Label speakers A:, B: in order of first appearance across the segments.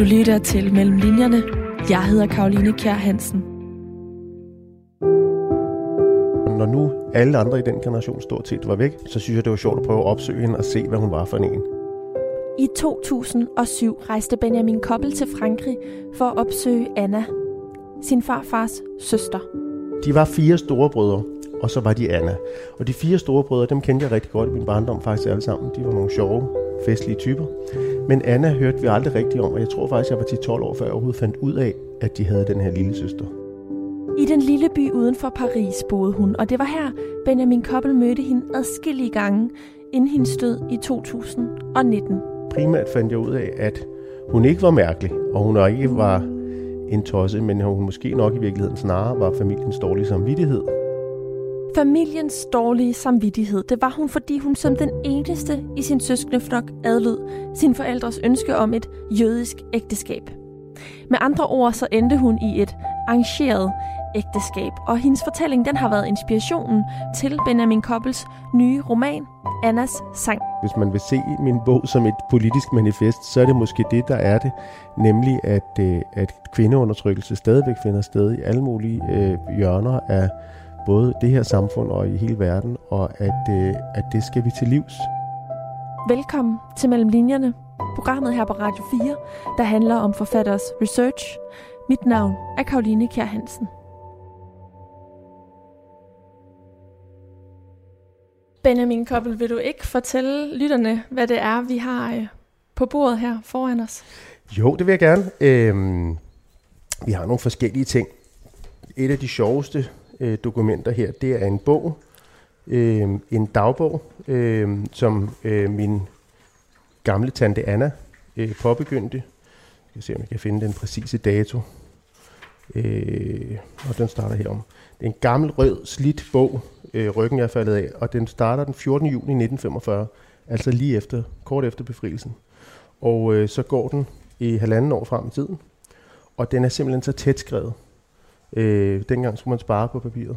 A: Du lytter til Mellem Linjerne. Jeg hedder Karoline Kjær Hansen.
B: Når nu alle andre i den generation stort set var væk, så synes jeg, det var sjovt at prøve at opsøge hende og se, hvad hun var for en.
A: I 2007 rejste Benjamin Koppel til Frankrig for at opsøge Anna, sin farfars søster.
B: De var fire store brødre, og så var de Anna. Og de fire store brødre, dem kendte jeg rigtig godt i min barndom faktisk alle sammen. De var nogle sjove, festlige typer. Men Anna hørte vi aldrig rigtigt om, og jeg tror faktisk, jeg var 10-12 år, før jeg overhovedet fandt ud af, at de havde den her lille søster.
A: I den lille by uden for Paris boede hun, og det var her, Benjamin Koppel mødte hende adskillige gange, inden hendes død i 2019.
B: Primært fandt jeg ud af, at hun ikke var mærkelig, og hun ikke var en tosse, men hun måske nok i virkeligheden snarere var familiens dårlige samvittighed.
A: Familiens dårlige samvittighed, det var hun, fordi hun som den eneste i sin søskendeflok adlød sin forældres ønske om et jødisk ægteskab. Med andre ord så endte hun i et arrangeret ægteskab, og hendes fortælling den har været inspirationen til Benjamin Koppels nye roman, Annas sang.
B: Hvis man vil se min bog som et politisk manifest, så er det måske det, der er det, nemlig at, øh, at kvindeundertrykkelse stadigvæk finder sted i alle mulige øh, hjørner af både det her samfund og i hele verden, og at, øh, at det skal vi til livs.
A: Velkommen til Mellem Linjerne, programmet her på Radio 4, der handler om forfatteres research. Mit navn er Karoline Kjær Hansen. Benjamin Koppel, vil du ikke fortælle lytterne, hvad det er, vi har øh, på bordet her foran os?
B: Jo, det vil jeg gerne. Øhm, vi har nogle forskellige ting. Et af de sjoveste øh, dokumenter her, det er en bog, øh, en dagbog, øh, som øh, min gamle tante Anna øh, påbegyndte. Jeg skal se, om jeg kan finde den præcise dato. Øh, og den starter herom. Det er en gammel, rød, slidt bog, øh, ryggen er faldet af, og den starter den 14. juni 1945, altså lige efter, kort efter befrielsen. Og øh, så går den i halvanden år frem i tiden, og den er simpelthen så tæt skrevet. Øh, dengang skulle man spare på papiret.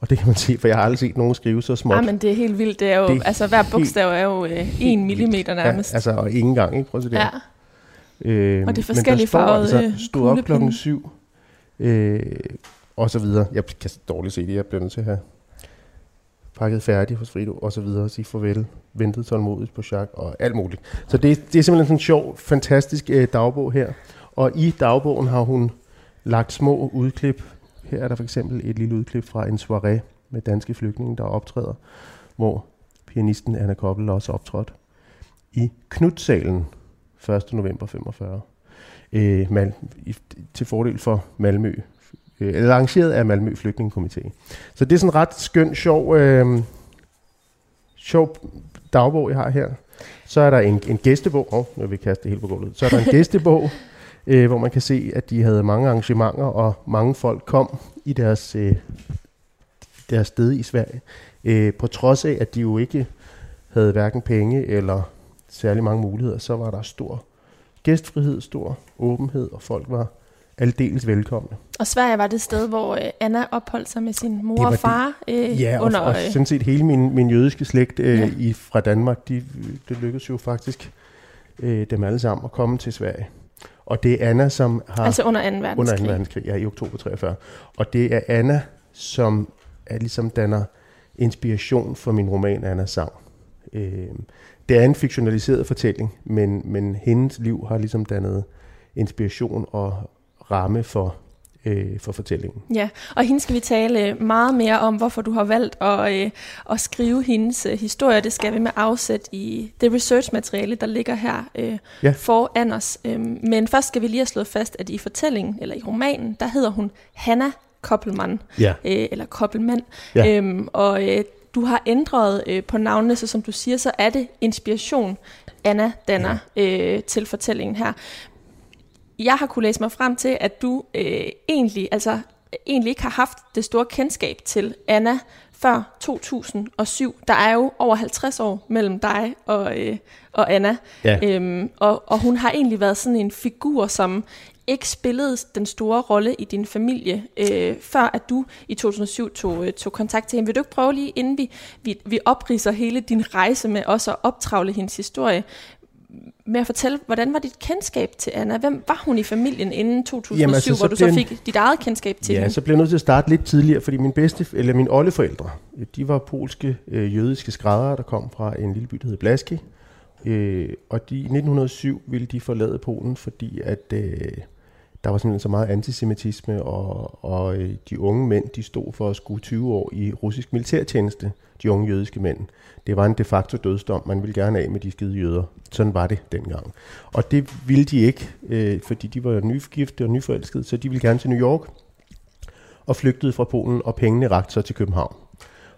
B: Og det kan man se, for jeg har aldrig set nogen skrive så småt.
A: Ja, men det er helt vildt. Det er jo, det er altså hver bogstav er jo øh, 1 millimeter nærmest.
B: Ja, altså, og ingen gang, ikke? Prøv at se
A: ja. Øh, og det er forskellige farvede
B: altså, stod op klokken syv, øh, og så videre. Jeg kan dårligt se det, jeg bliver nødt til at have pakket færdigt hos Frido, og så videre, sige farvel, ventet tålmodigt på Jacques, og alt muligt. Så det, det er simpelthen sådan en sjov, fantastisk øh, dagbog her. Og i dagbogen har hun lagt små udklip. Her er der for eksempel et lille udklip fra en soirée med danske flygtninge, der optræder, hvor pianisten Anna Koppel også optrådt i Knudsalen 1. november 45. Øh, Mal, i, til fordel for Malmø, øh, eller arrangeret af Malmø Flygtningekomité. Så det er sådan en ret skøn, sjov, øh, sjov dagbog, jeg har her. Så er der en, en gæstebog, oh, nu vil vi kaste det helt på gulvet. Så er der en gæstebog, øh, hvor man kan se, at de havde mange arrangementer, og mange folk kom i deres, øh, deres sted i Sverige. Øh, på trods af, at de jo ikke havde hverken penge eller særlig mange muligheder, så var der stor gæstfrihed, stor åbenhed, og folk var aldeles velkomne.
A: Og Sverige var det sted, hvor øh, Anna opholdt sig med sin mor og far
B: øh, ja, under... og, og øh, sådan set hele min, min jødiske slægt øh, ja. i, fra Danmark, de, det lykkedes jo faktisk øh, dem alle sammen at komme til Sverige. Og det er Anna, som har...
A: Altså under 2. verdenskrig.
B: Under 2. verdenskrig, ja, i oktober 43. Og det er Anna, som er ligesom danner inspiration for min roman Anna Sang. Øh, det er en fiktionaliseret fortælling, men, men hendes liv har ligesom dannet inspiration og ramme for øh, for fortællingen.
A: Ja, og hende skal vi tale meget mere om, hvorfor du har valgt at, øh, at skrive hendes øh, historie. Det skal vi med afsæt i det research-materiale, der ligger her øh, ja. for Anders. Øh, men først skal vi lige have slået fast, at i fortællingen, eller i romanen, der hedder hun Hanna Koppelmann, ja. øh, eller Koppelmann. Ja. Øhm, og øh, du har ændret øh, på navnene, så som du siger, så er det inspiration, Anna danner ja. øh, til fortællingen her jeg har kunne læse mig frem til, at du øh, egentlig, altså, egentlig ikke har haft det store kendskab til Anna før 2007. Der er jo over 50 år mellem dig og, øh, og Anna. Ja. Øhm, og, og hun har egentlig været sådan en figur, som ikke spillede den store rolle i din familie, øh, før at du i 2007 tog, øh, tog kontakt til hende. Vil du ikke prøve lige, inden vi, vi, vi opriser hele din rejse med også at optravle hendes historie, med at fortælle, hvordan var dit kendskab til Anna? Hvem var hun i familien inden 2007, Jamen, altså, hvor du så fik dit eget kendskab til
B: ja,
A: hende?
B: så blev jeg nødt til at starte lidt tidligere, fordi min bedste, eller mine oldeforældre, de var polske øh, jødiske skræddere, der kom fra en lille by, der hed Blaski. Øh, og de, i 1907 ville de forlade Polen, fordi at øh, der var simpelthen så meget antisemitisme, og, og øh, de unge mænd, de stod for at skulle 20 år i russisk militærtjeneste, de unge jødiske mænd. Det var en de facto dødsdom. Man ville gerne af med de skide jøder. Sådan var det dengang. Og det ville de ikke, øh, fordi de var nygifte og nyforelskede, så de ville gerne til New York og flygtede fra Polen, og pengene rakte sig til København.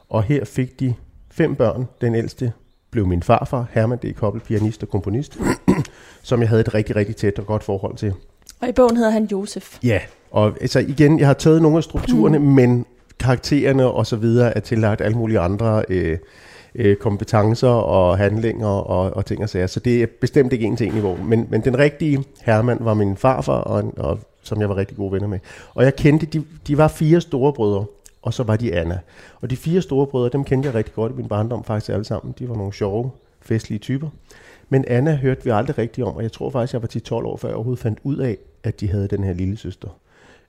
B: Og her fik de fem børn. Den ældste blev min farfar, Herman D. Koppel, pianist og komponist, som jeg havde et rigtig, rigtig tæt og godt forhold til.
A: Og i bogen hedder han Josef.
B: Ja, og altså igen, jeg har taget nogle af strukturerne, mm. men karaktererne og så videre er tillagt alle mulige andre øh, øh, kompetencer og handlinger og, og ting og sager. Så det er bestemt ikke en til en niveau. Men, men den rigtige Herman var min farfar, og, og, som jeg var rigtig gode venner med. Og jeg kendte, de, de var fire store brødre, og så var de Anna. Og de fire store brødre, dem kendte jeg rigtig godt i min barndom faktisk alle sammen. De var nogle sjove, festlige typer. Men Anna hørte vi aldrig rigtigt om, og jeg tror faktisk, jeg var 10-12 år, før jeg overhovedet fandt ud af, at de havde den her lille søster.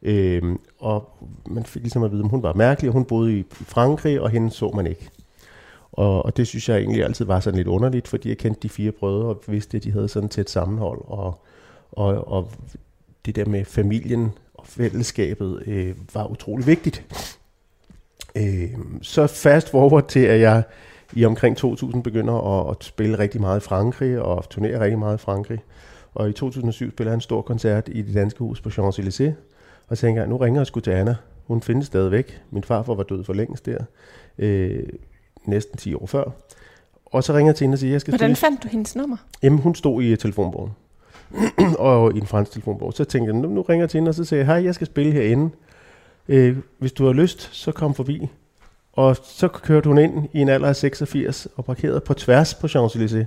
B: Øhm, og man fik ligesom at vide, at hun var mærkelig, og hun boede i Frankrig, og hende så man ikke. Og, og det synes jeg egentlig altid var sådan lidt underligt, fordi jeg kendte de fire brødre, og vidste, at de havde sådan tæt sammenhold, og, og, og det der med familien og fællesskabet øh, var utrolig vigtigt. Øh, så fast forward til, at jeg i omkring 2000 begynder at, at spille rigtig meget i Frankrig, og turnere rigtig meget i Frankrig. Og i 2007 spiller jeg en stor koncert i det danske hus på Champs-Élysées, og tænker jeg, nu ringer jeg sgu til Anna. Hun findes stadigvæk. Min farfar var død for længst der. Øh, næsten 10 år før. Og så ringer jeg til hende og siger, jeg skal
A: Hvordan spille. fandt du hendes nummer?
B: Jamen, hun stod i telefonbogen. og i en fransk telefonbog. Så tænkte jeg, nu, nu ringer jeg til hende, og så siger jeg, hej, jeg skal spille herinde. Øh, hvis du har lyst, så kom forbi. Og så kørte hun ind i en alder af 86 og parkerede på tværs på Champs-Élysées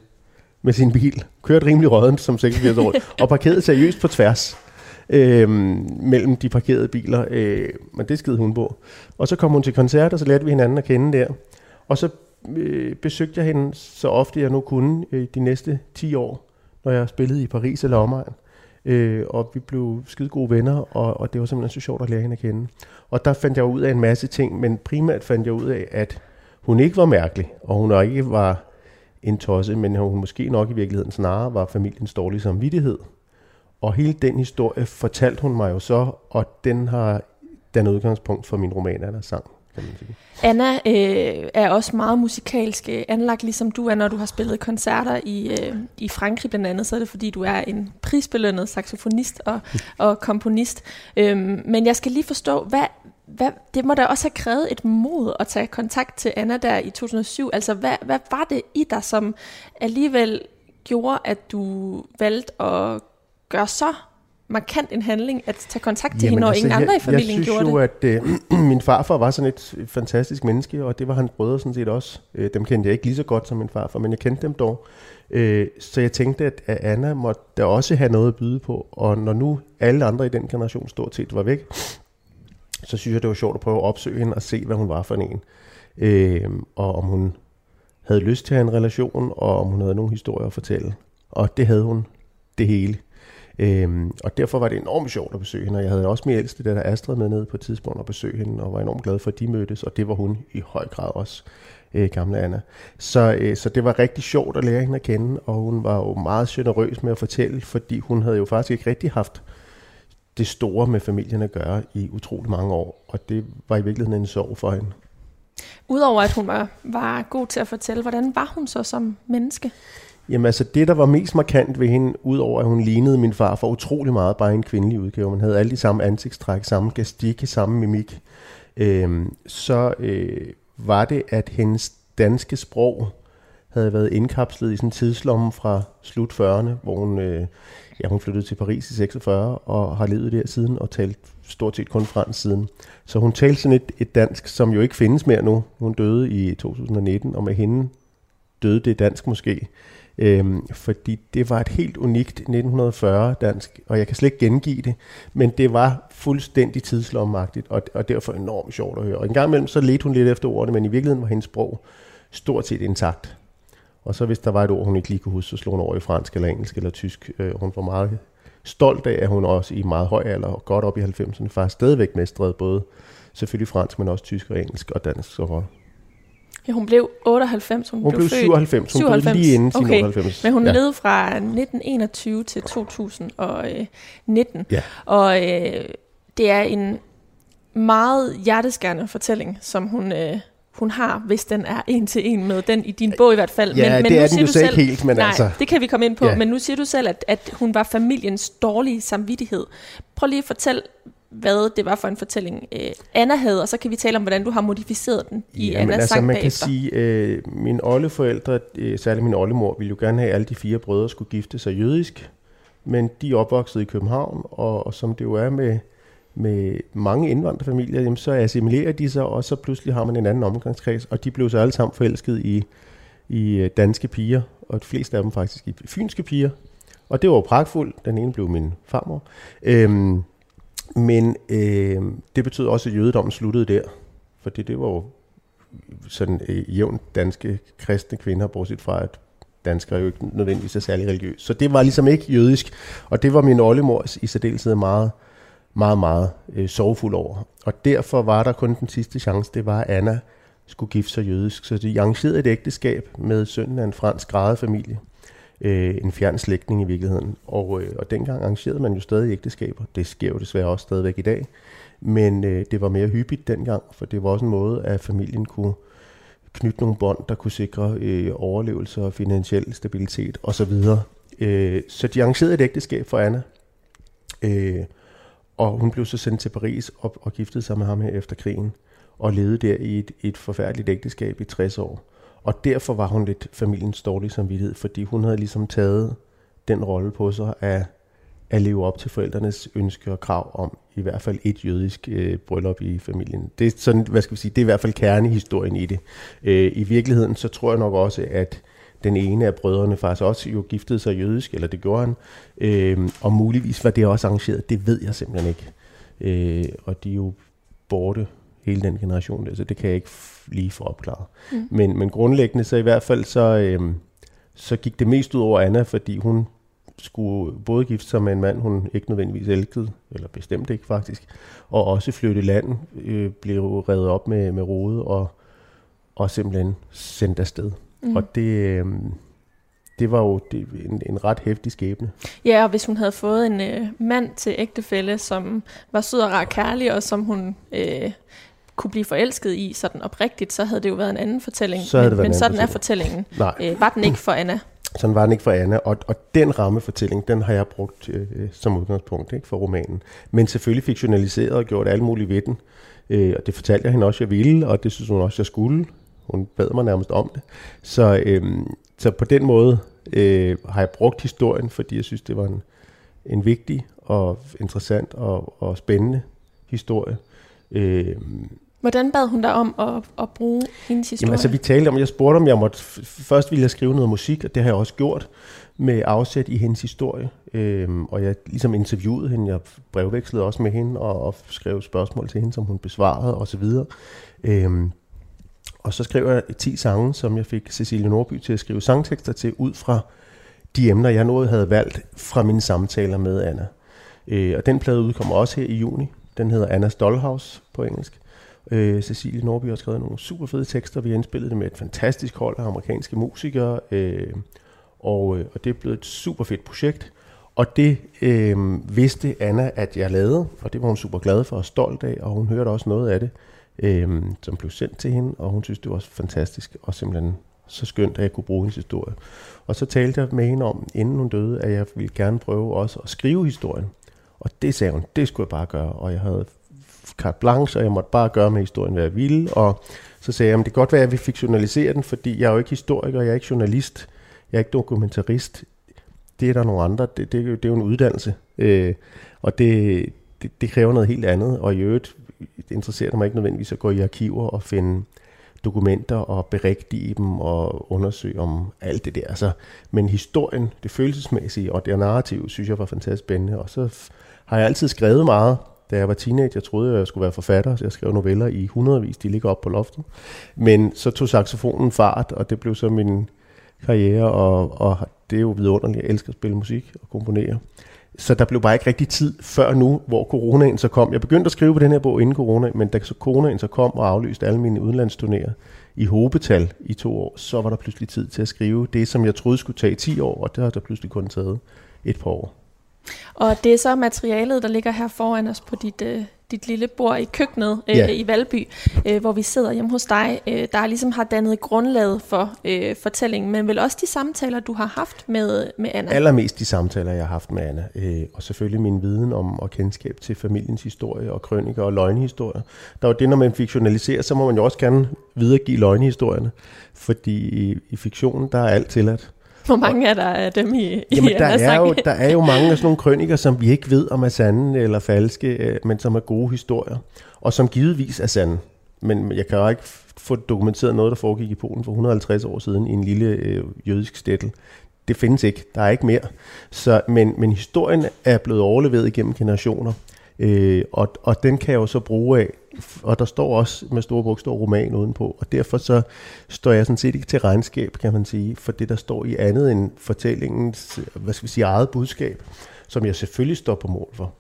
B: med sin bil. Kørte rimelig rødden som 86 år og parkerede seriøst på tværs øh, mellem de parkerede biler. Øh, men det skide hun på. Og så kom hun til koncert, og så lærte vi hinanden at kende der. Og så øh, besøgte jeg hende så ofte jeg nu kunne øh, de næste 10 år, når jeg spillede i Paris eller omegn. Øh, og vi blev skide gode venner, og, og det var simpelthen så sjovt at lære hende at kende. Og der fandt jeg ud af en masse ting, men primært fandt jeg ud af, at hun ikke var mærkelig, og hun ikke var en tosse, men hun måske nok i virkeligheden snarere var familiens dårlige samvittighed. Og hele den historie fortalte hun mig jo så, og den har den udgangspunkt for min roman, Anna sang kan man sige.
A: Anna øh, er også meget musikalsk øh, anlagt, ligesom du er, når du har spillet koncerter i, øh, i Frankrig blandt andet, så er det fordi, du er en prisbelønnet saxofonist og, og komponist. Øhm, men jeg skal lige forstå, hvad, hvad, det må da også have krævet et mod at tage kontakt til Anna der i 2007. Altså, hvad, hvad var det i dig, som alligevel gjorde, at du valgte at gøre så markant en handling at tage kontakt til Jamen hende, og altså, ingen andre i familien
B: jeg
A: gjorde
B: jo, det? Jeg synes jo, at øh, min farfar var sådan et fantastisk menneske, og det var hans brødre sådan set også. Øh, dem kendte jeg ikke lige så godt som min farfar, men jeg kendte dem dog. Øh, så jeg tænkte, at, at Anna måtte da også have noget at byde på, og når nu alle andre i den generation stort set var væk, så synes jeg, det var sjovt at prøve at opsøge hende og se, hvad hun var for en. Øh, og om hun havde lyst til at have en relation, og om hun havde nogle historier at fortælle. Og det havde hun det hele. Øhm, og derfor var det enormt sjovt at besøge hende, og jeg havde også min ældste der Astrid med ned på et tidspunkt at besøge hende, og var enormt glad for, at de mødtes, og det var hun i høj grad også, øh, gamle Anna. Så, øh, så det var rigtig sjovt at lære hende at kende, og hun var jo meget generøs med at fortælle, fordi hun havde jo faktisk ikke rigtig haft det store med familien at gøre i utrolig mange år, og det var i virkeligheden en sorg for hende.
A: Udover at hun var, var god til at fortælle, hvordan var hun så som menneske?
B: Jamen altså, det der var mest markant ved hende, udover at hun lignede min far for utrolig meget, bare en kvindelig udgave, man havde alle de samme ansigtstræk, samme gestikke, samme mimik, øhm, så øh, var det, at hendes danske sprog havde været indkapslet i sådan en tidslomme fra slut 40'erne, hvor hun, øh, ja, hun flyttede til Paris i 46 og har levet der siden og talt stort set kun fransk siden. Så hun talte sådan et, et dansk, som jo ikke findes mere nu. Hun døde i 2019, og med hende døde det dansk måske. Øhm, fordi det var et helt unikt 1940 dansk, og jeg kan slet ikke gengive det, men det var fuldstændig tidslommagtigt, og, og derfor enormt sjovt at høre. Og en gang imellem så ledte hun lidt efter ordene, men i virkeligheden var hendes sprog stort set intakt. Og så hvis der var et ord, hun ikke lige kunne huske, så slog hun over i fransk eller engelsk eller tysk. Øh, hun var meget stolt af, at hun også i meget høj alder og godt op i 90'erne faktisk stadigvæk mestrede både selvfølgelig fransk, men også tysk og engelsk og dansk så godt.
A: Ja, hun blev 98.
B: Hun, hun blev, blev 97. Hun 97. blev lige inden sin okay. 98.
A: Men hun ja. levede fra 1921 til 2019. Ja. Og øh, det er en meget hjerteskærende fortælling, som hun, øh, hun har, hvis den er en til en med den i din bog i hvert fald.
B: Ja, men, men det nu er den jo selv, ikke helt, men
A: nej,
B: altså...
A: det kan vi komme ind på, ja. men nu siger du selv, at, at hun var familiens dårlige samvittighed. Prøv lige at fortælle, hvad det var for en fortælling, øh, Anna havde, og så kan vi tale om, hvordan du har modificeret den i ja, Annas altså, sang
B: man
A: bagefter.
B: kan sige, øh, mine oldeforældre, øh, særligt min oldemor, ville jo gerne have, at alle de fire brødre skulle gifte sig jødisk, men de er opvokset i København, og, og som det jo er med, med mange indvandrerfamilier, jamen, så assimilerer de sig, og så pludselig har man en anden omgangskreds, og de blev så alle sammen forelsket i, i øh, danske piger, og de fleste af dem faktisk i fynske piger, og det var jo pragtfuldt. Den ene blev min farmor. Øhm, men øhm, det betød også, at jødedommen sluttede der. For det var jo sådan øh, jævnt danske kristne kvinder, bortset fra at danskere jo ikke nødvendigvis er særlig religiøse. Så det var ligesom ikke jødisk, og det var min oldemor i særdeleshed meget, meget, meget øh, sorgfuld over. Og derfor var der kun den sidste chance, det var, at Anna skulle gifte sig jødisk. Så de arrangerede et ægteskab med sønnen af en fransk grædefamilie øh, en fjern slægtning i virkeligheden. Og, øh, og dengang arrangerede man jo stadig ægteskaber. Det sker jo desværre også stadigvæk i dag. Men øh, det var mere hyppigt dengang, for det var også en måde, at familien kunne knytte nogle bånd, der kunne sikre øh, overlevelse og finansiel stabilitet osv. Øh, så de arrangerede et ægteskab for Anna. Øh, og hun blev så sendt til Paris og, og giftede sig med ham her efter krigen, og levede der i et, et forfærdeligt ægteskab i 60 år. Og derfor var hun lidt familiens dårlige samvittighed, fordi hun havde ligesom taget den rolle på sig af at leve op til forældrenes ønske og krav om i hvert fald et jødisk øh, bryllup i familien. Det er sådan, hvad skal vi sige, det er i hvert fald kernehistorien i det. Øh, I virkeligheden så tror jeg nok også, at den ene af brødrene faktisk også jo giftede sig jødisk, eller det gjorde han, øh, og muligvis var det også arrangeret, det ved jeg simpelthen ikke. Øh, og de er jo borte hele den generation der, så det kan jeg ikke lige få opklaret. Mm. Men, men grundlæggende så i hvert fald så, øhm, så gik det mest ud over Anna, fordi hun skulle både gifte sig med en mand, hun ikke nødvendigvis elskede, eller bestemt ikke faktisk, og også flytte landet, øh, blev reddet op med, med rode og, og simpelthen sendt afsted. Mm. Og det, øh, det var jo det, en, en ret hæftig skæbne.
A: Ja, og hvis hun havde fået en øh, mand til ægtefælle, som var sød og rar kærlig, og som hun øh, kunne blive forelsket i sådan oprigtigt, så havde det jo været en anden fortælling.
B: Så men,
A: men sådan fortælling. er fortællingen. Øh, var den ikke for Anna?
B: Sådan var den ikke for Anna, og, og den rammefortælling, den har jeg brugt øh, som udgangspunkt ikke, for romanen. Men selvfølgelig fiktionaliseret og gjort alt muligt ved den. Øh, og det fortalte jeg hende også, jeg ville, og det synes hun også, jeg skulle. Hun bad mig nærmest om det. Så, øh, så på den måde øh, har jeg brugt historien, fordi jeg synes, det var en, en vigtig og interessant og, og spændende historie. Øh,
A: Hvordan bad hun dig om at, at bruge hendes historie?
B: Jamen altså, vi talte om, jeg spurgte om, jeg måtte, først ville jeg skrive noget musik, og det har jeg også gjort, med afsæt i hendes historie. Øhm, og jeg ligesom interviewede hende, jeg brevvekslede også med hende, og, og skrev spørgsmål til hende, som hun besvarede, osv. Øhm, og så skrev jeg 10 sange, som jeg fik Cecilie Norby til at skrive sangtekster til, ud fra de emner, jeg nåede havde valgt fra mine samtaler med Anna. Øh, og den plade udkommer også her i juni. Den hedder Annas Dollhouse på engelsk. Øh, Cecilie Norby har skrevet nogle super fede tekster. Vi har indspillet det med et fantastisk hold af amerikanske musikere. Øh, og, øh, og det er blevet et super fedt projekt. Og det øh, vidste Anna, at jeg lavede, og det var hun super glad for og stolt af, og hun hørte også noget af det, øh, som blev sendt til hende, og hun synes, det var fantastisk og simpelthen så skønt, at jeg kunne bruge hendes historie. Og så talte jeg med hende om, inden hun døde, at jeg ville gerne prøve også at skrive historien. Og det sagde hun, det skulle jeg bare gøre, og jeg havde carte blanche, og jeg måtte bare gøre med historien, hvad jeg ville. Og så sagde jeg, at det kan godt være, at vi fiktionaliserer den, fordi jeg er jo ikke historiker, jeg er ikke journalist, jeg er ikke dokumentarist. Det er der nogle andre, det, det, det er jo en uddannelse, øh, og det, det, det kræver noget helt andet. Og i øvrigt det interesserer mig ikke nødvendigvis at gå i arkiver og finde dokumenter og berigtige dem og undersøge om alt det der. Altså, men historien, det følelsesmæssige og det narrative, synes jeg var fantastisk spændende. Og så har jeg altid skrevet meget, da jeg var teenager, troede jeg, troede jeg skulle være forfatter, så jeg skrev noveller i hundredvis, de ligger op på loftet. Men så tog saxofonen fart, og det blev så min karriere, og, og det er jo vidunderligt. Jeg elsker at spille musik og komponere. Så der blev bare ikke rigtig tid før nu, hvor coronaen så kom. Jeg begyndte at skrive på den her bog inden corona, men da så coronaen så kom og aflyste alle mine udenlandsturnéer i hobetal i to år, så var der pludselig tid til at skrive det, som jeg troede skulle tage 10 år, og det har der pludselig kun taget et par år.
A: Og det er så materialet, der ligger her foran os på dit, øh, dit lille bord i køkkenet øh, ja. i Valby, øh, hvor vi sidder hjemme hos dig, øh, der ligesom har dannet grundlaget for øh, fortællingen, men vel også de samtaler, du har haft med, med Anna?
B: Allermest de samtaler, jeg har haft med Anna, øh, og selvfølgelig min viden om og kendskab til familiens historie og krøniker og løgnehistorier. Der er jo det, når man fiktionaliserer, så må man jo også gerne videregive løgnehistorierne, fordi i, i fiktionen, der er alt tilladt.
A: Hvor mange er der af dem i, i
B: Jamen, der er, jo, der er jo mange af sådan nogle krøniker, som vi ikke ved om er sande eller falske, øh, men som er gode historier, og som givetvis er sande. Men jeg kan jo ikke få dokumenteret noget, der foregik i Polen for 150 år siden i en lille øh, jødisk stættel. Det findes ikke. Der er ikke mere. Så, men, men historien er blevet overlevet igennem generationer. Øh, og, og den kan jeg jo så bruge af, og der står også med store bogstaver roman udenpå, og derfor så står jeg sådan set ikke til regnskab, kan man sige, for det der står i andet end fortællingens, hvad skal vi sige, eget budskab, som jeg selvfølgelig står på mål for.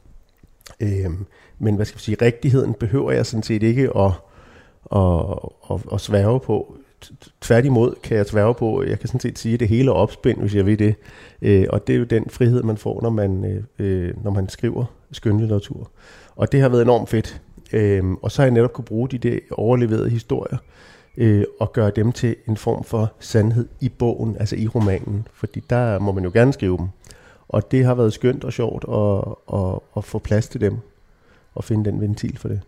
B: Øhm, men hvad skal vi sige, rigtigheden behøver jeg sådan set ikke at, at, at, at sværge på. Tværtimod kan jeg sværge på, jeg kan sådan set sige, at det hele er opspændt, hvis jeg vil det. Øh, og det er jo den frihed, man får, når man, øh, øh når man skriver skønlitteratur. Og det har været enormt fedt. Øhm, og så har jeg netop kunne bruge de der overleverede historier øh, og gøre dem til en form for sandhed i bogen, altså i romanen. Fordi der må man jo gerne skrive dem. Og det har været skønt og sjovt at, at, at få plads til dem og finde den ventil for det.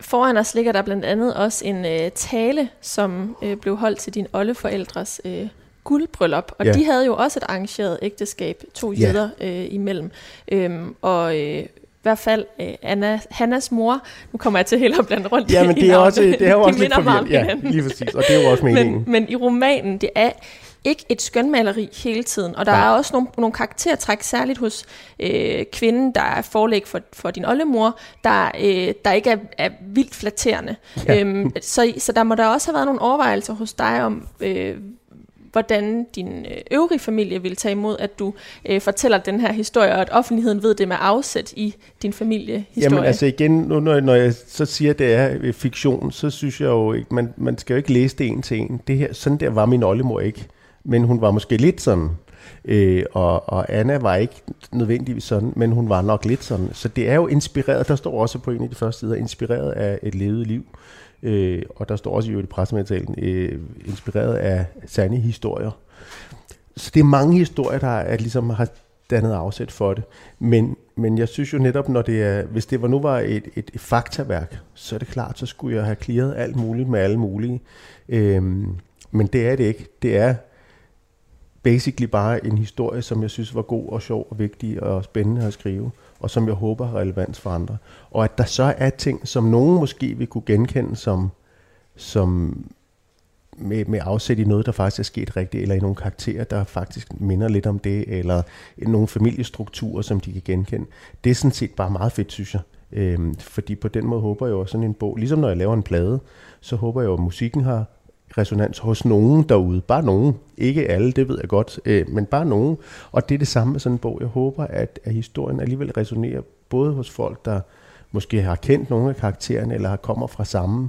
A: Foran os ligger der blandt andet også en øh, tale, som øh, blev holdt til din oldeforældres øh, guldbryllup, og ja. de havde jo også et arrangeret ægteskab, to ja. jøder øh, imellem. Øhm, og øh, hvert fald øh, Anna, Hannas mor, nu kommer jeg til helt at blande rundt
B: Ja, men det er, også, det er jo også de lidt forvirrende. Ja, lige præcis, og det er jo også meningen.
A: Men, men i romanen, det er ikke et skønmaleri hele tiden, og der ja. er også nogle, nogle karaktertræk, særligt hos øh, kvinden, der er forlæg for, for din oldemor, der, øh, der ikke er, er vildt flatterende. Ja. Øhm, så, så der må der også have været nogle overvejelser hos dig om, øh, hvordan din øh, øvrige familie vil tage imod, at du øh, fortæller den her historie, og at offentligheden ved det med afsæt i din familiehistorie.
B: Jamen altså igen, nu, når, når jeg så siger, at det er øh, fiktion, så synes jeg jo ikke, man, man skal jo ikke læse det en til en. Det her, sådan der var min oldemor ikke, men hun var måske lidt sådan. Øh, og, og Anna var ikke nødvendigvis sådan, men hun var nok lidt sådan. Så det er jo inspireret, der står også på en af de første sider, inspireret af et levet liv. Øh, og der står også i pressematerialen, øh, inspireret af sande historier. Så det er mange historier, der er, ligesom har dannet afsæt for det. Men, men jeg synes jo netop, når det er, hvis det var nu var et, et, et faktaværk, så er det klart, så skulle jeg have klaret alt muligt med alle mulige. Øhm, men det er det ikke. Det er basically bare en historie, som jeg synes var god og sjov og vigtig og spændende at skrive og som jeg håber har relevans for andre. Og at der så er ting, som nogen måske vil kunne genkende som, som med, med afsæt i noget, der faktisk er sket rigtigt, eller i nogle karakterer, der faktisk minder lidt om det, eller nogle familiestrukturer, som de kan genkende. Det er sådan set bare meget fedt, synes jeg. Øhm, fordi på den måde håber jeg jo sådan en bog, ligesom når jeg laver en plade, så håber jeg jo, at musikken har resonans hos nogen derude. Bare nogen. Ikke alle, det ved jeg godt, øh, men bare nogen. Og det er det samme med sådan en bog. Jeg håber, at, at historien alligevel resonerer både hos folk, der måske har kendt nogle af karaktererne, eller kommer fra samme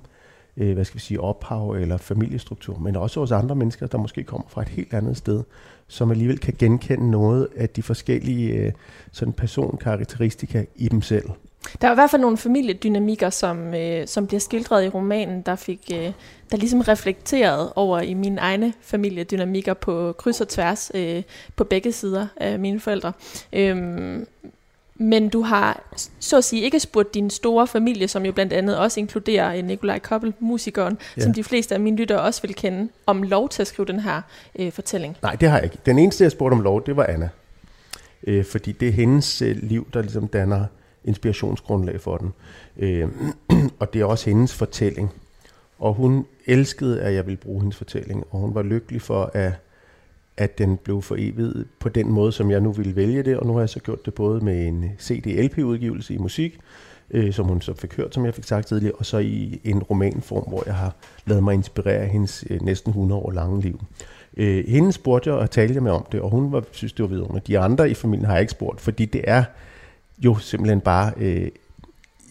B: øh, hvad skal vi sige, ophav eller familiestruktur, men også hos andre mennesker, der måske kommer fra et helt andet sted, som alligevel kan genkende noget af de forskellige øh, sådan personkarakteristika i dem selv.
A: Der er i hvert fald nogle familiedynamikker, som, øh, som bliver skildret i romanen, der fik øh, der ligesom reflekteret over i mine egne familiedynamikker på kryds og tværs øh, på begge sider af mine forældre. Øhm, men du har så at sige ikke spurgt din store familie, som jo blandt andet også inkluderer øh, Nikolaj Koppel, musikeren, ja. som de fleste af mine lyttere også vil kende, om lov til at skrive den her øh, fortælling.
B: Nej, det har jeg ikke. Den eneste, jeg spurgte om lov, det var Anna. Øh, fordi det er hendes øh, liv, der ligesom danner inspirationsgrundlag for den. Øh, og det er også hendes fortælling. Og hun elskede, at jeg ville bruge hendes fortælling, og hun var lykkelig for, at, at den blev for evigt på den måde, som jeg nu ville vælge det. Og nu har jeg så gjort det både med en CD-LP-udgivelse i musik, øh, som hun så fik hørt, som jeg fik sagt tidligere, og så i en romanform, hvor jeg har lavet mig inspirere af hendes øh, næsten 100 år lange liv. Øh, hende spurgte jeg og talte jeg med om det, og hun var, synes, det var vidunderligt. De andre i familien har jeg ikke spurgt, fordi det er jo simpelthen bare øh,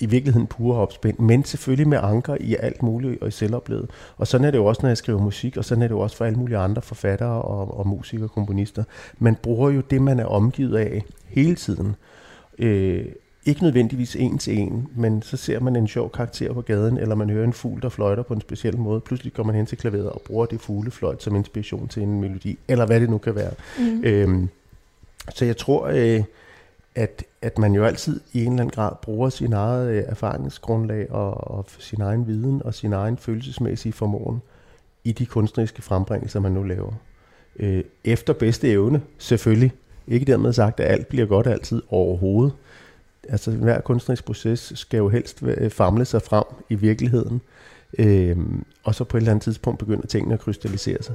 B: i virkeligheden pure opspænd, men selvfølgelig med anker i alt muligt og i selvoplevet. Og sådan er det jo også, når jeg skriver musik, og sådan er det jo også for alle mulige andre forfattere og, og musikere og komponister. Man bruger jo det, man er omgivet af hele tiden. Øh, ikke nødvendigvis en til en, men så ser man en sjov karakter på gaden, eller man hører en fugl, der fløjter på en speciel måde. Pludselig går man hen til klaveret og bruger det fuglefløjt som inspiration til en melodi, eller hvad det nu kan være. Mm. Øhm, så jeg tror, øh, at, at man jo altid i en eller anden grad bruger sin eget øh, erfaringsgrundlag og, og sin egen viden og sin egen følelsesmæssige formåen i de kunstneriske frembringelser, man nu laver. Øh, efter bedste evne, selvfølgelig. Ikke dermed sagt, at alt bliver godt altid overhovedet. Altså hver kunstnerisk proces skal jo helst øh, famle sig frem i virkeligheden, øh, og så på et eller andet tidspunkt begynder tingene at krystallisere sig.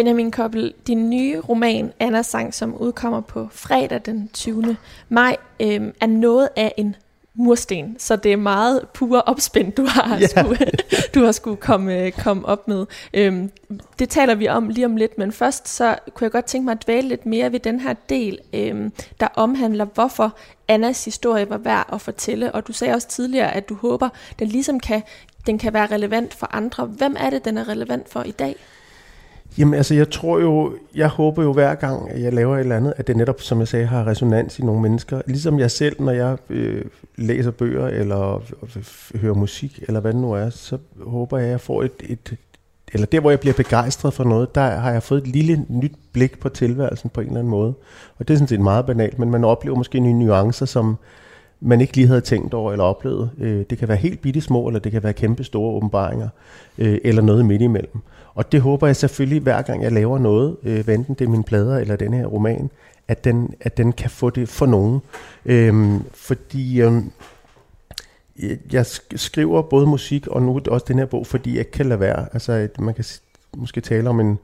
A: Benjamin Koppel, din nye roman, Anna Sang, som udkommer på fredag den 20. maj, øh, er noget af en mursten, så det er meget pure opspændt, du har yeah. skulle, du har skulle komme, komme op med. Øhm, det taler vi om lige om lidt, men først så kunne jeg godt tænke mig at dvæle lidt mere ved den her del, øhm, der omhandler, hvorfor Annas historie var værd at fortælle, og du sagde også tidligere, at du håber, den ligesom kan, den kan være relevant for andre. Hvem er det, den er relevant for i dag?
B: Jamen altså, jeg tror jo, jeg håber jo hver gang, at jeg laver et eller andet, at det netop, som jeg sagde, har resonans i nogle mennesker. Ligesom jeg selv, når jeg øh, læser bøger, eller øh, hører musik, eller hvad det nu er, så håber jeg, at jeg får et, et, eller der, hvor jeg bliver begejstret for noget, der har jeg fået et lille nyt blik på tilværelsen på en eller anden måde. Og det er sådan set meget banalt, men man oplever måske nye nuancer, som man ikke lige havde tænkt over eller oplevet. Øh, det kan være helt bitte små, eller det kan være kæmpe store åbenbaringer, øh, eller noget midt imellem. Og det håber jeg selvfølgelig, hver gang jeg laver noget, øh, enten det er mine plader eller den her roman, at den, at den kan få det for nogen. Øhm, fordi øhm, jeg skriver både musik og nu også den her bog, fordi jeg kan lade være. Altså, at man kan måske tale om en,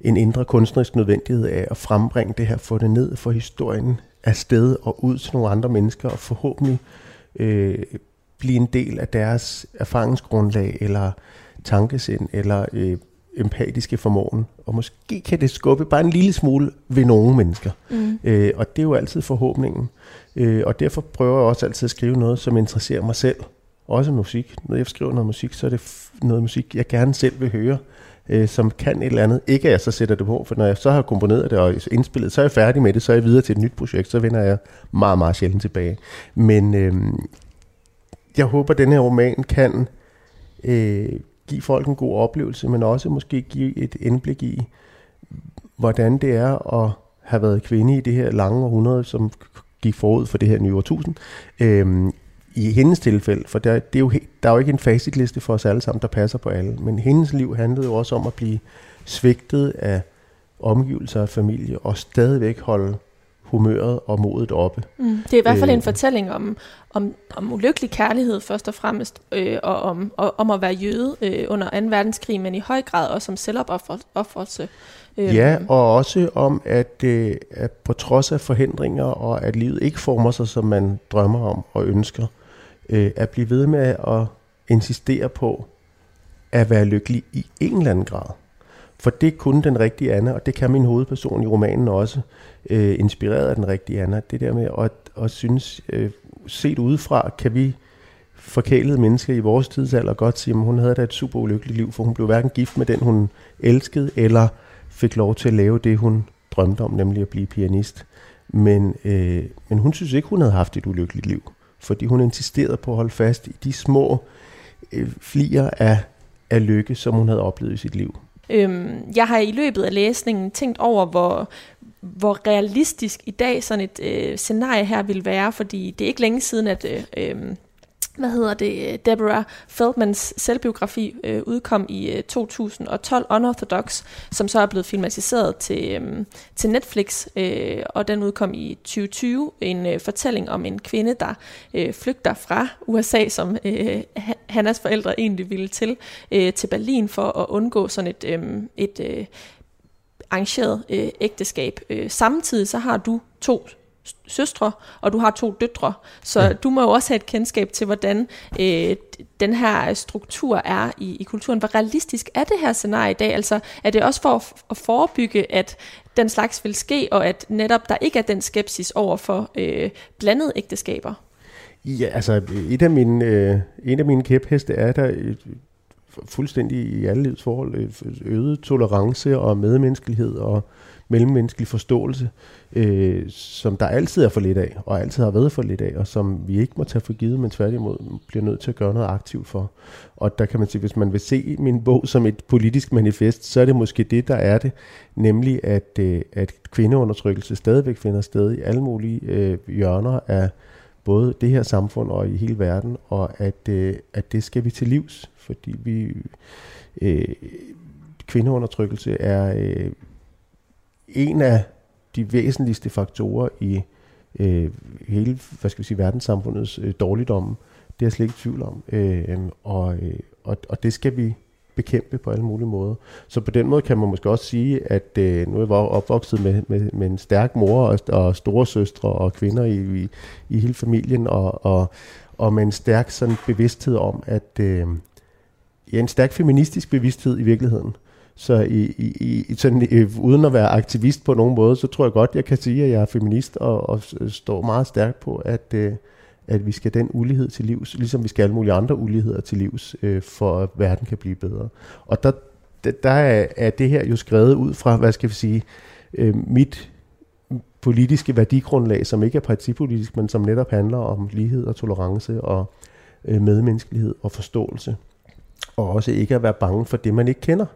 B: en indre kunstnerisk nødvendighed af at frembringe det her, få det ned, for historien afsted og ud til nogle andre mennesker, og forhåbentlig øh, blive en del af deres erfaringsgrundlag, eller tankesind, eller øh, empatiske formåen. Og måske kan det skubbe bare en lille smule ved nogle mennesker. Mm. Øh, og det er jo altid forhåbningen. Øh, og derfor prøver jeg også altid at skrive noget, som interesserer mig selv. Også musik. Når jeg skriver noget musik, så er det noget musik, jeg gerne selv vil høre øh, som kan et eller andet. Ikke at jeg så sætter det på, for når jeg så har komponeret det og indspillet, så er jeg færdig med det, så er jeg videre til et nyt projekt, så vender jeg meget, meget sjældent tilbage. Men øh, jeg håber, at den her roman kan øh, give folk en god oplevelse, men også måske give et indblik i, hvordan det er at have været kvinde i det her lange århundrede, som gik forud for det her nye årtusind. Øhm, I hendes tilfælde, for der, det er jo, der er jo ikke en facitliste for os alle sammen, der passer på alle, men hendes liv handlede jo også om at blive svigtet af omgivelser af familie, og stadigvæk holde humøret og modet oppe.
A: Mm. Det er i hvert fald øh, en fortælling om, om, om ulykkelig kærlighed først og fremmest, øh, og om, og, om at være jøde øh, under 2. verdenskrig, men i høj grad også om selvopoffrelse.
B: Øh. Ja, og også om, at, øh, at på trods af forhindringer, og at livet ikke former sig, som man drømmer om og ønsker, øh, at blive ved med at insistere på at være lykkelig i en eller anden grad. For det kunne den rigtige Anna, og det kan min hovedperson i romanen også, øh, inspireret af den rigtige Anna. Det der med at, at synes, øh, set udefra, kan vi forkælede mennesker i vores tidsalder godt sige, at hun havde da et super ulykkeligt liv, for hun blev hverken gift med den, hun elskede, eller fik lov til at lave det, hun drømte om, nemlig at blive pianist. Men, øh, men hun synes ikke, hun havde haft et ulykkeligt liv, fordi hun insisterede på at holde fast i de små øh, flier af, af lykke, som hun havde oplevet i sit liv.
A: Øhm, jeg har i løbet af læsningen tænkt over, hvor, hvor realistisk i dag sådan et øh, scenarie her vil være, fordi det er ikke længe siden, at øh, øh, hvad hedder det, Deborah Feldmans selvbiografi øh, udkom i øh, 2012, Unorthodox, som så er blevet filmatiseret til, øh, til Netflix, øh, og den udkom i 2020, en øh, fortælling om en kvinde, der øh, flygter fra USA, som øh, Hannas forældre egentlig ville til, øh, til Berlin for at undgå sådan et, øh, et øh, arrangeret øh, ægteskab. Øh, samtidig så har du to søstre, og du har to døtre. Så ja. du må jo også have et kendskab til, hvordan øh, den her struktur er i, i kulturen. Hvor realistisk er det her scenarie i dag? Altså, er det også for at, at forebygge, at den slags vil ske, og at netop der ikke er den skepsis over for øh, blandede ægteskaber?
B: Ja, altså, et af mine, øh, en af mine kæpheste er der øh, fuldstændig i alle livs forhold øh, øget tolerance og medmenneskelighed og mellemmenneskelig forståelse, øh, som der altid er for lidt af, og altid har været for lidt af, og som vi ikke må tage for givet, men tværtimod bliver nødt til at gøre noget aktivt for. Og der kan man sige, hvis man vil se min bog som et politisk manifest, så er det måske det, der er det, nemlig at, øh, at kvindeundertrykkelse stadigvæk finder sted i alle mulige øh, hjørner af både det her samfund og i hele verden, og at, øh, at det skal vi til livs, fordi vi øh, kvindeundertrykkelse er øh, en af de væsentligste faktorer i øh, hele hvad skal vi sige, verdenssamfundets øh, dårligdomme. Det er jeg slet ikke tvivl om. Øh, og, øh, og, og det skal vi bekæmpe på alle mulige måder. Så på den måde kan man måske også sige, at øh, nu er jeg opvokset med, med, med en stærk mor og, og store søstre og kvinder i, i, i hele familien, og, og, og med en stærk sådan bevidsthed om, at øh, ja, en stærk feministisk bevidsthed i virkeligheden. Så i, i, i sådan, i, uden at være aktivist på nogen måde, så tror jeg godt, jeg kan sige, at jeg er feminist og, og øh, står meget stærkt på, at, øh, at vi skal den ulighed til livs, ligesom vi skal alle mulige andre uligheder til livs, øh, for at verden kan blive bedre. Og der, der er, er det her jo skrevet ud fra, hvad skal vi sige, øh, mit politiske værdigrundlag, som ikke er partipolitisk, men som netop handler om lighed og tolerance og øh, medmenneskelighed og forståelse. Og også ikke at være bange for det, man ikke kender.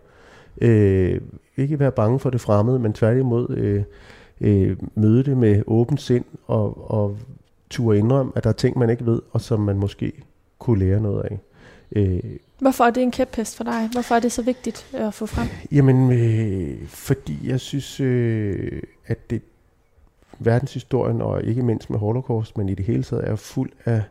B: Øh, ikke være bange for det fremmede, men tværtimod øh, øh, møde det med åbent sind og, og turde indrømme, at der er ting, man ikke ved, og som man måske kunne lære noget af.
A: Øh, Hvorfor er det en kæphest for dig? Hvorfor er det så vigtigt at få frem?
B: Jamen, øh, fordi jeg synes, øh, at det verdenshistorien, og ikke mindst med Holocaust, men i det hele taget, er fuld af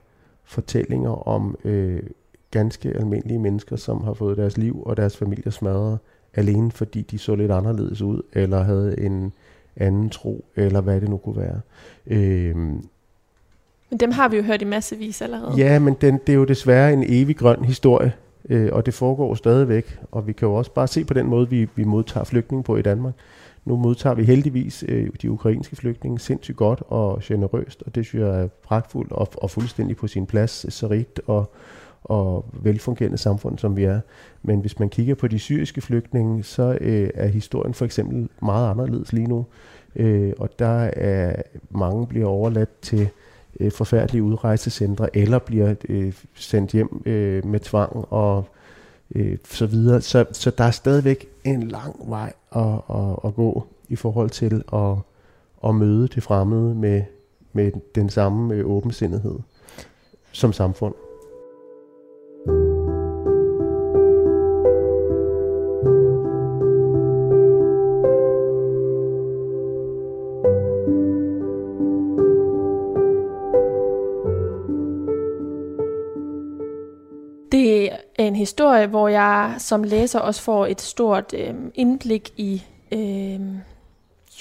B: fortællinger om øh, ganske almindelige mennesker, som har fået deres liv og deres familie smadret alene fordi de så lidt anderledes ud, eller havde en anden tro, eller hvad det nu kunne være. Øhm,
A: men dem har vi jo hørt i massevis allerede.
B: Ja, men den, det er jo desværre en evig grøn historie, øh, og det foregår stadigvæk, og vi kan jo også bare se på den måde, vi, vi modtager flygtninge på i Danmark. Nu modtager vi heldigvis øh, de ukrainske flygtninge sindssygt godt og generøst, og det synes jeg er pragtfuldt og, og fuldstændig på sin plads, så rigt og, og velfungerende samfund, som vi er. Men hvis man kigger på de syriske flygtninge, så øh, er historien for eksempel meget anderledes lige nu. Øh, og der er mange bliver overladt til øh, forfærdelige udrejsecentre, eller bliver øh, sendt hjem øh, med tvang og øh, så videre. Så, så der er stadigvæk en lang vej at, at, at gå i forhold til at, at møde det fremmede med, med den samme øh, åbensindighed som samfund.
A: Historie, hvor jeg som læser også får et stort øh, indblik i øh,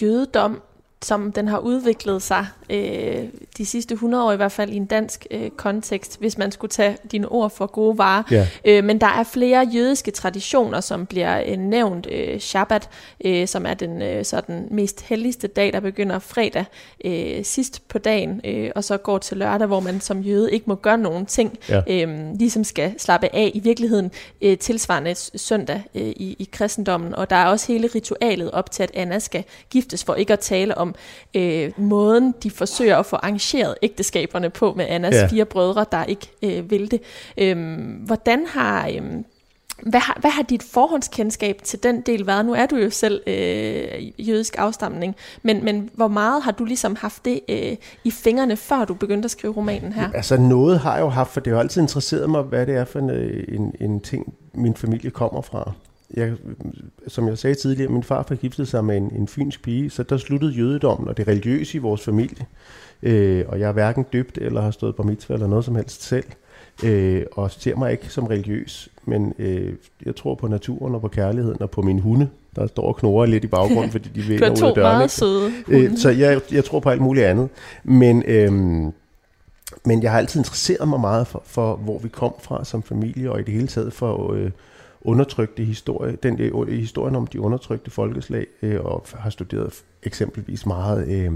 A: jødedom, som den har udviklet sig øh, de sidste 100 år, i hvert fald i en dansk øh, kontekst, hvis man skulle tage dine ord for gode varer. Ja. Øh, men der er flere jødiske traditioner, som bliver øh, nævnt. Øh, Shabbat, øh, som er den øh, sådan mest helligste dag, der begynder fredag øh, sidst på dagen, øh, og så går til lørdag, hvor man som jøde ikke må gøre nogen ting, ja. øh, ligesom skal slappe af. I virkeligheden øh, tilsvarende søndag øh, i, i kristendommen, og der er også hele ritualet op til, at Anna skal giftes, for ikke at tale om øh, måden, de forsøger at få arrangeret ægteskaberne på med Annas ja. fire brødre, der ikke øh, vil det. Øhm, hvordan har... Øh, hvad har, hvad har dit forhåndskendskab til den del været? Nu er du jo selv øh, jødisk afstamning, men, men hvor meget har du ligesom haft det øh, i fingrene, før du begyndte at skrive romanen her?
B: Altså noget har jeg jo haft, for det har altid interesseret mig, hvad det er for en, en, en ting, min familie kommer fra. Jeg, som jeg sagde tidligere, min far forgiftede sig med en, en fynsk pige, så der sluttede jødedommen og det religiøse i vores familie. Øh, og jeg er hverken døbt eller har stået på mitzvah eller noget som helst selv øh, og ser mig ikke som religiøs, men øh, jeg tror på naturen og på kærligheden og på mine hunde, der står og knurrer lidt i baggrunden, fordi de vil ud af dørene.
A: meget søde
B: øh, Så jeg, jeg tror på alt muligt andet. Men, øh, men jeg har altid interesseret mig meget for, for, hvor vi kom fra som familie, og i det hele taget for øh, undertrykte historie, den øh, historien om de undertrykte folkeslag, øh, og har studeret eksempelvis meget øh,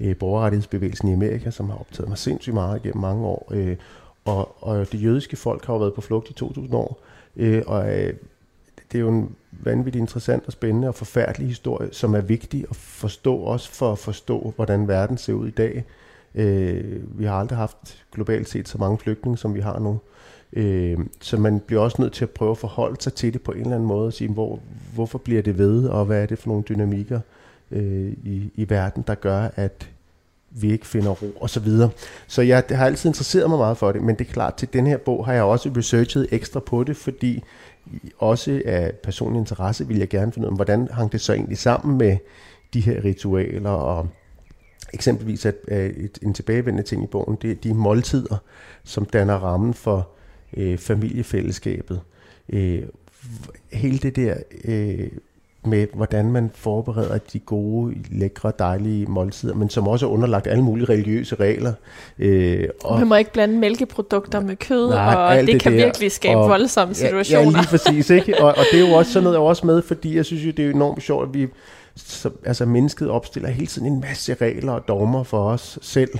B: øh, borgerrettighedsbevægelsen i Amerika, som har optaget mig sindssygt meget gennem mange år, øh, og, og det jødiske folk har jo været på flugt i 2000 år, øh, og øh, det er jo en vanvittigt interessant og spændende og forfærdelig historie, som er vigtig at forstå, også for at forstå, hvordan verden ser ud i dag. Øh, vi har aldrig haft globalt set så mange flygtninge, som vi har nu. Øh, så man bliver også nødt til at prøve at forholde sig til det på en eller anden måde og sige, hvor, hvorfor bliver det ved, og hvad er det for nogle dynamikker øh, i, i verden, der gør, at vi ikke finder ro og så videre. Så jeg har altid interesseret mig meget for det, men det er klart, til den her bog har jeg også researchet ekstra på det, fordi også af personlig interesse vil jeg gerne finde ud af, hvordan hang det så egentlig sammen med de her ritualer og eksempelvis at, at et, en tilbagevendende ting i bogen, det er de måltider, som danner rammen for øh, familiefællesskabet. Øh, hele det der øh, med, hvordan man forbereder de gode, lækre, dejlige måltider, men som også er underlagt alle mulige religiøse regler.
A: Øh, og man må ikke blande mælkeprodukter med kød, nej, og det, det kan der. virkelig skabe og, voldsomme situationer.
B: Ja, ja lige præcis. Ikke? Og, og det er jo også sådan noget, jeg også med, fordi jeg synes jo, det er enormt sjovt, at vi, så, altså mennesket opstiller hele tiden en masse regler og dogmer for os selv,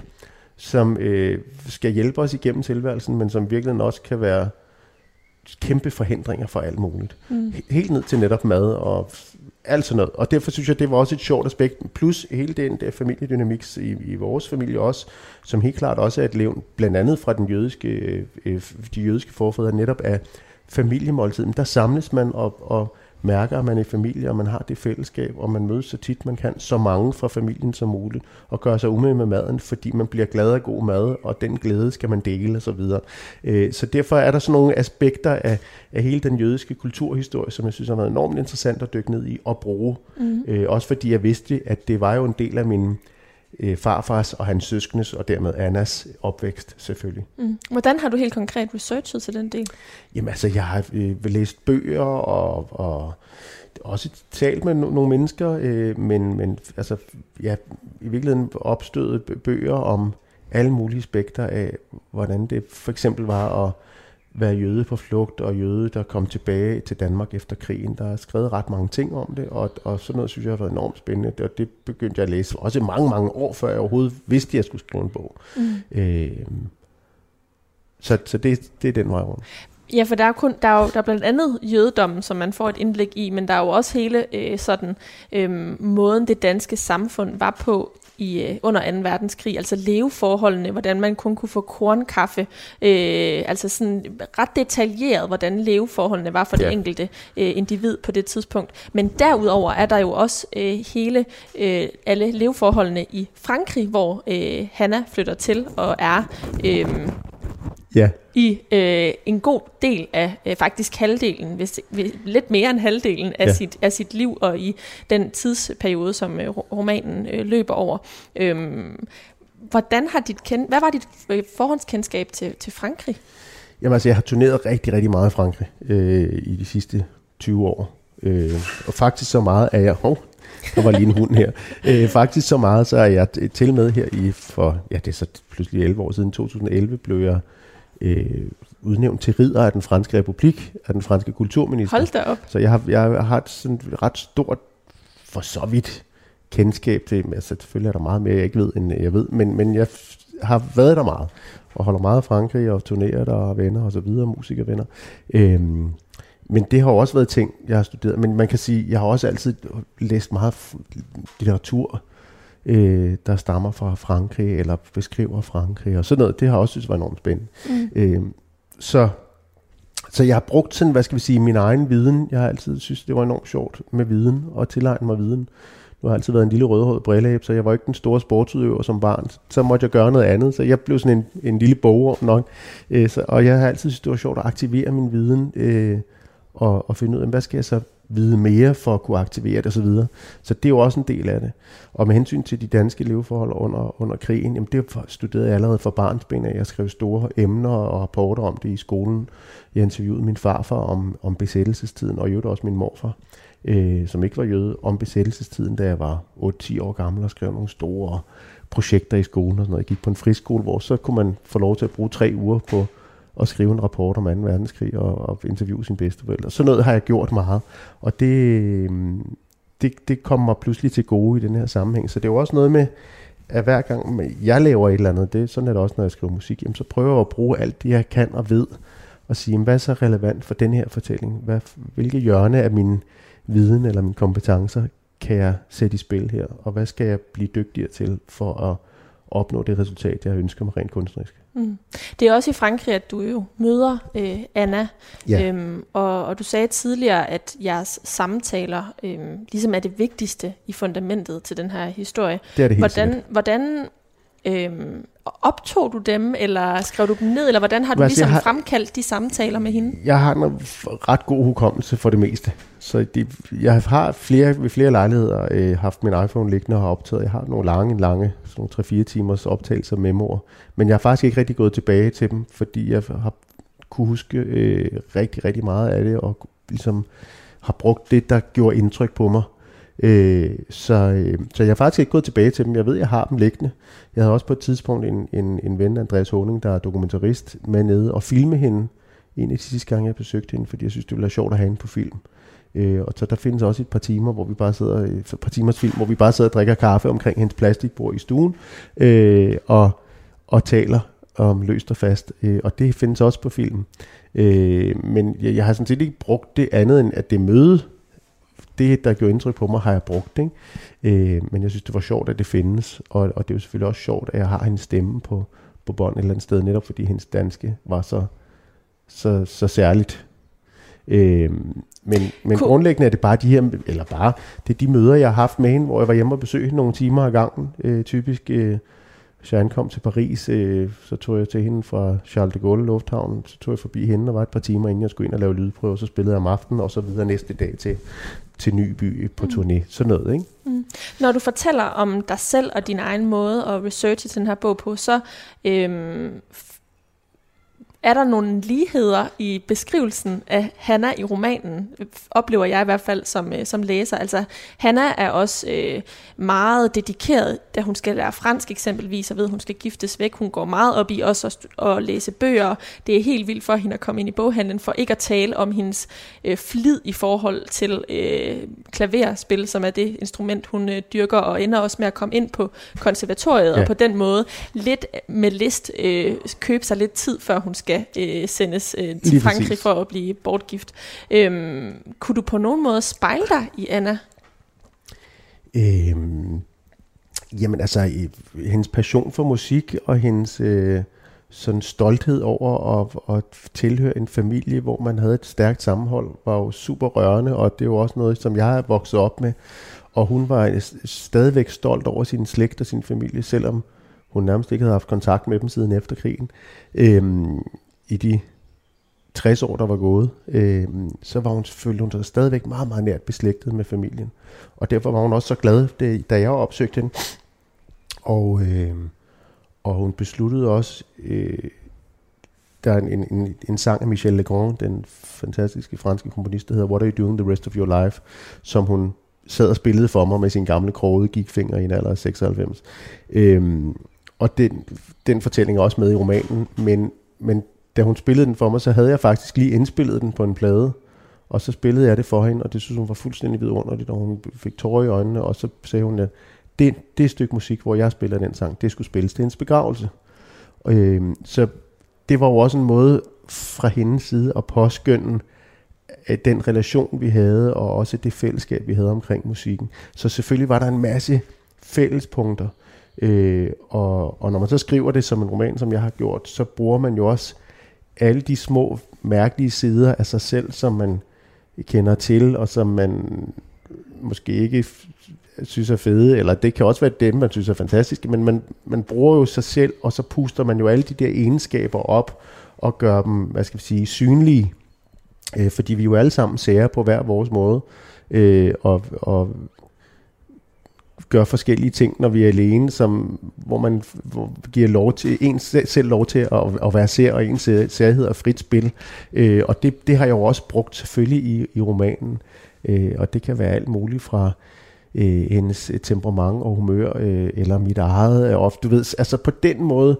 B: som øh, skal hjælpe os igennem tilværelsen, men som virkelig også kan være kæmpe forhindringer for alt muligt. Mm. Helt ned til netop mad og alt sådan noget. Og derfor synes jeg, det var også et sjovt aspekt. Plus hele den der familiedynamik i, i vores familie også, som helt klart også er et levn, blandt andet fra den jødiske, øh, de jødiske forfædre, netop af familiemåltiden. Der samles man og, og mærker, at man er i familie, og man har det fællesskab, og man mødes så tit man kan, så mange fra familien som muligt, og gør sig umage med maden, fordi man bliver glad af god mad, og den glæde skal man dele osv. Så, øh, så derfor er der sådan nogle aspekter af, af hele den jødiske kulturhistorie, som jeg synes har været enormt interessant at dykke ned i og bruge. Mm. Øh, også fordi jeg vidste, at det var jo en del af min øh, farfars og hans søskendes, og dermed Annas opvækst selvfølgelig.
A: Mm. Hvordan har du helt konkret researchet til den del?
B: Jamen altså, jeg har øh, læst bøger og, og også talt med no- nogle mennesker, øh, men, men altså, ja, i virkeligheden opstødet bøger om alle mulige aspekter af, hvordan det for eksempel var at være jøde på flugt, og jøde, der kom tilbage til Danmark efter krigen. Der er skrevet ret mange ting om det, og, og sådan noget synes jeg har været enormt spændende, og det begyndte jeg at læse også mange, mange år, før jeg overhovedet vidste, at jeg skulle skrive en bog. Mm. Øh, så så det, det er den vej rundt.
A: Ja, for der er, kun, der er jo der er blandt andet jødedommen, som man får et indblik i, men der er jo også hele øh, sådan øh, måden, det danske samfund var på i øh, under 2. verdenskrig, altså leveforholdene, hvordan man kun kunne få kornkaffe, øh, altså sådan ret detaljeret, hvordan leveforholdene var for ja. det enkelte øh, individ på det tidspunkt. Men derudover er der jo også øh, hele øh, alle leveforholdene i Frankrig, hvor øh, Hanna flytter til og er øh, ja. i øh, en god del af, øh, faktisk halvdelen, hvis, hvis, lidt mere end halvdelen af, ja. sit, af sit liv, og i den tidsperiode, som øh, romanen øh, løber over. Øhm, hvordan har dit kend, hvad var dit øh, forhåndskendskab til, til Frankrig?
B: Jamen altså, jeg har turneret rigtig, rigtig meget i Frankrig øh, i de sidste 20 år. Øh, og faktisk så meget er jeg... Oh, der var lige en hund her. Øh, faktisk så meget, så er jeg til med her i for, ja det er så pludselig 11 år siden, 2011 blev jeg øh, udnævnt til ridder af den franske republik, af den franske kulturminister.
A: Hold da op.
B: Så jeg har, jeg har et sådan ret stort, for så vidt, kendskab til, altså selvfølgelig er der meget mere, jeg ikke ved, end jeg ved, men, men jeg har været der meget, og holder meget af Frankrig, og turnerer der, og venner, og så videre, musikervenner. Øhm, men det har også været ting, jeg har studeret. Men man kan sige, jeg har også altid læst meget litteratur, øh, der stammer fra Frankrig, eller beskriver Frankrig, og sådan noget. Det har jeg også synes var enormt spændende. Mm. Øh, så, så jeg har brugt sådan, hvad skal vi sige, min egen viden. Jeg har altid synes, det var enormt sjovt med viden, og tilegne mig viden. Nu har jeg altid været en lille rødhåret brilleæb, så jeg var ikke den store sportsudøver som barn. Så måtte jeg gøre noget andet, så jeg blev sådan en, en lille bogorm nok. Øh, så, og jeg har altid synes, det var sjovt at aktivere min viden, øh, og, og finde ud af, hvad skal jeg så vide mere for at kunne aktivere det osv. Så, så det er jo også en del af det. Og med hensyn til de danske leveforhold under, under krigen, jamen det studerede jeg allerede fra barnsben af. Jeg skrev store emner og rapporter om det i skolen. Jeg interviewede min farfar om, om besættelsestiden, og jo også min morfar, øh, som ikke var jøde, om besættelsestiden, da jeg var 8-10 år gammel og skrev nogle store projekter i skolen og sådan noget. Jeg gik på en friskole, hvor så kunne man få lov til at bruge tre uger på at skrive en rapport om 2. verdenskrig og, og interviewe sin bedsteforældre. Så noget har jeg gjort meget, og det, øhm, det, det kommer mig pludselig til gode i den her sammenhæng. Så det er jo også noget med, at hver gang jeg laver et eller andet, det, sådan er det også, når jeg skriver musik, jamen, så prøver jeg at bruge alt det, jeg kan og ved, og sige, hvad er så relevant for den her fortælling? Hvad, hvilke hjørne af min viden eller mine kompetencer kan jeg sætte i spil her, og hvad skal jeg blive dygtigere til for at opnå det resultat, jeg ønsker mig rent kunstnerisk.
A: Mm. Det er også i Frankrig, at du jo møder øh, Anna, ja. øhm, og, og du sagde tidligere, at jeres samtaler øhm, ligesom er det vigtigste i fundamentet til den her historie.
B: Det er det helt
A: hvordan, sikkert. hvordan øhm, optog du dem, eller skrev du dem ned, eller hvordan har du altså, ligesom har, fremkaldt de samtaler med hende?
B: Jeg har en ret god hukommelse for det meste. Så det, jeg har flere, ved flere lejligheder øh, haft min iPhone liggende og har optaget. Jeg har nogle lange, lange, sådan 3-4 timers optagelser med mor. Men jeg har faktisk ikke rigtig gået tilbage til dem, fordi jeg har kunne huske øh, rigtig, rigtig meget af det, og ligesom har brugt det, der gjorde indtryk på mig. Øh, så, øh, så jeg har faktisk ikke gået tilbage til dem. Jeg ved, jeg har dem liggende. Jeg havde også på et tidspunkt en, en, en ven, Andreas Honing, der er dokumentarist, med nede og filme hende. En af de sidste gange, jeg besøgte hende, fordi jeg synes, det ville være sjovt at have hende på film. Øh, og så der findes også et par timer, hvor vi bare sidder, et par timers film, hvor vi bare sidder og drikker kaffe omkring hendes plastikbord i stuen, øh, og, og taler om løst og fast. Øh, og det findes også på film. Øh, men jeg, jeg har sådan set ikke brugt det andet end, at det møde, det, der gjorde indtryk på mig, har jeg brugt. Ikke? Øh, men jeg synes, det var sjovt, at det findes. Og, og det er jo selvfølgelig også sjovt, at jeg har hendes stemme på, på bånd et eller andet sted, netop fordi hendes danske var så, så, så særligt. Øh, men, men cool. grundlæggende er det bare de her, eller bare, det er de møder, jeg har haft med hende, hvor jeg var hjemme og besøgte nogle timer ad gangen. Øh, typisk, øh, hvis jeg ankom til Paris, øh, så tog jeg til hende fra Charles de Gaulle Lufthavn, så tog jeg forbi hende og var et par timer, inden jeg skulle ind og lave lydprøver, så spillede jeg om aftenen, og så videre næste dag til, til Nyby på mm. turné. Sådan noget, ikke? Mm.
A: Når du fortæller om dig selv og din egen måde at researche til den her bog på, så øhm, er der nogle ligheder i beskrivelsen af Hanna i romanen, oplever jeg i hvert fald som, øh, som læser. Altså, Hanna er også øh, meget dedikeret, da hun skal lære fransk eksempelvis, og ved, at hun skal giftes væk. Hun går meget op i også at, at læse bøger. Det er helt vildt for hende at komme ind i boghandlen, for ikke at tale om hendes øh, flid i forhold til øh, klaverspil, som er det instrument, hun øh, dyrker, og ender også med at komme ind på konservatoriet, ja. og på den måde lidt med list øh, købe sig lidt tid, før hun skal skal øh, sendes øh, til Lige Frankrig præcis. for at blive bortgift. Øhm, kunne du på nogen måde spejle dig i Anna?
B: Øhm, jamen altså, hendes passion for musik og hendes øh, sådan stolthed over at, at tilhøre en familie, hvor man havde et stærkt sammenhold, var jo super rørende, og det er jo også noget, som jeg har vokset op med. Og hun var stadigvæk stolt over sin slægt og sin familie, selvom hun nærmest ikke havde haft kontakt med dem siden efter krigen. øh, I de 60 år, der var gået, øh, så var hun, følte hun sig stadigvæk meget, meget nært beslægtet med familien. Og derfor var hun også så glad, da jeg opsøgte hende. Og, øh, og hun besluttede også, øh, der er en, en, en sang af Michel Legrand, den fantastiske franske komponist, der hedder What Are You Doing the Rest of Your Life, som hun sad og spillede for mig med sin gamle krogede gikfinger i en alder af 96. Øhm, og den, den fortælling er også med i romanen, men, men da hun spillede den for mig, så havde jeg faktisk lige indspillet den på en plade, og så spillede jeg det for hende, og det synes hun var fuldstændig vidunderligt, og hun fik tårer i øjnene, og så sagde hun, at det, det stykke musik, hvor jeg spiller den sang, det skulle spilles til hendes begravelse. Og, øh, så det var jo også en måde fra hendes side at påskynde at øh, den relation, vi havde, og også det fællesskab, vi havde omkring musikken. Så selvfølgelig var der en masse fællespunkter, Øh, og, og når man så skriver det som en roman, som jeg har gjort, så bruger man jo også alle de små mærkelige sider af sig selv, som man kender til, og som man måske ikke synes er fede, eller det kan også være dem, man synes er fantastiske, men man, man bruger jo sig selv, og så puster man jo alle de der egenskaber op, og gør dem, hvad skal vi sige, synlige, øh, fordi vi jo alle sammen ser på hver vores måde, øh, og, og gør forskellige ting, når vi er alene, som, hvor man hvor giver lov til, en selv lov til at, at være ser, og ens særhed og frit spil. Øh, og det, det har jeg jo også brugt selvfølgelig i, i romanen. Øh, og det kan være alt muligt fra øh, hendes temperament og humør, øh, eller mit eget. Øh, og du ved, altså på den måde,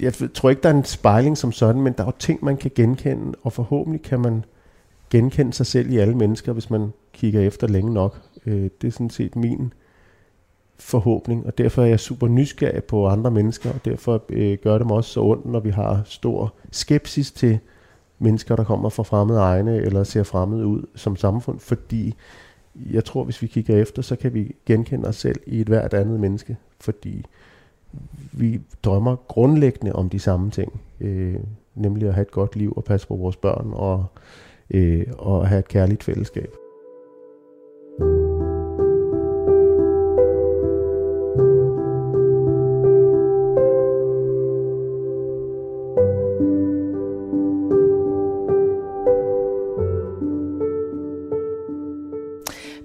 B: jeg tror ikke, der er en spejling som sådan, men der er jo ting, man kan genkende, og forhåbentlig kan man genkende sig selv i alle mennesker, hvis man kigger efter længe nok. Øh, det er sådan set min forhåbning, og derfor er jeg super nysgerrig på andre mennesker, og derfor øh, gør det mig også så ondt, når vi har stor skepsis til mennesker, der kommer fra fremmede egne, eller ser fremmede ud som samfund, fordi jeg tror, hvis vi kigger efter, så kan vi genkende os selv i et hvert andet menneske, fordi vi drømmer grundlæggende om de samme ting, øh, nemlig at have et godt liv og passe på vores børn og, øh, og have et kærligt fællesskab.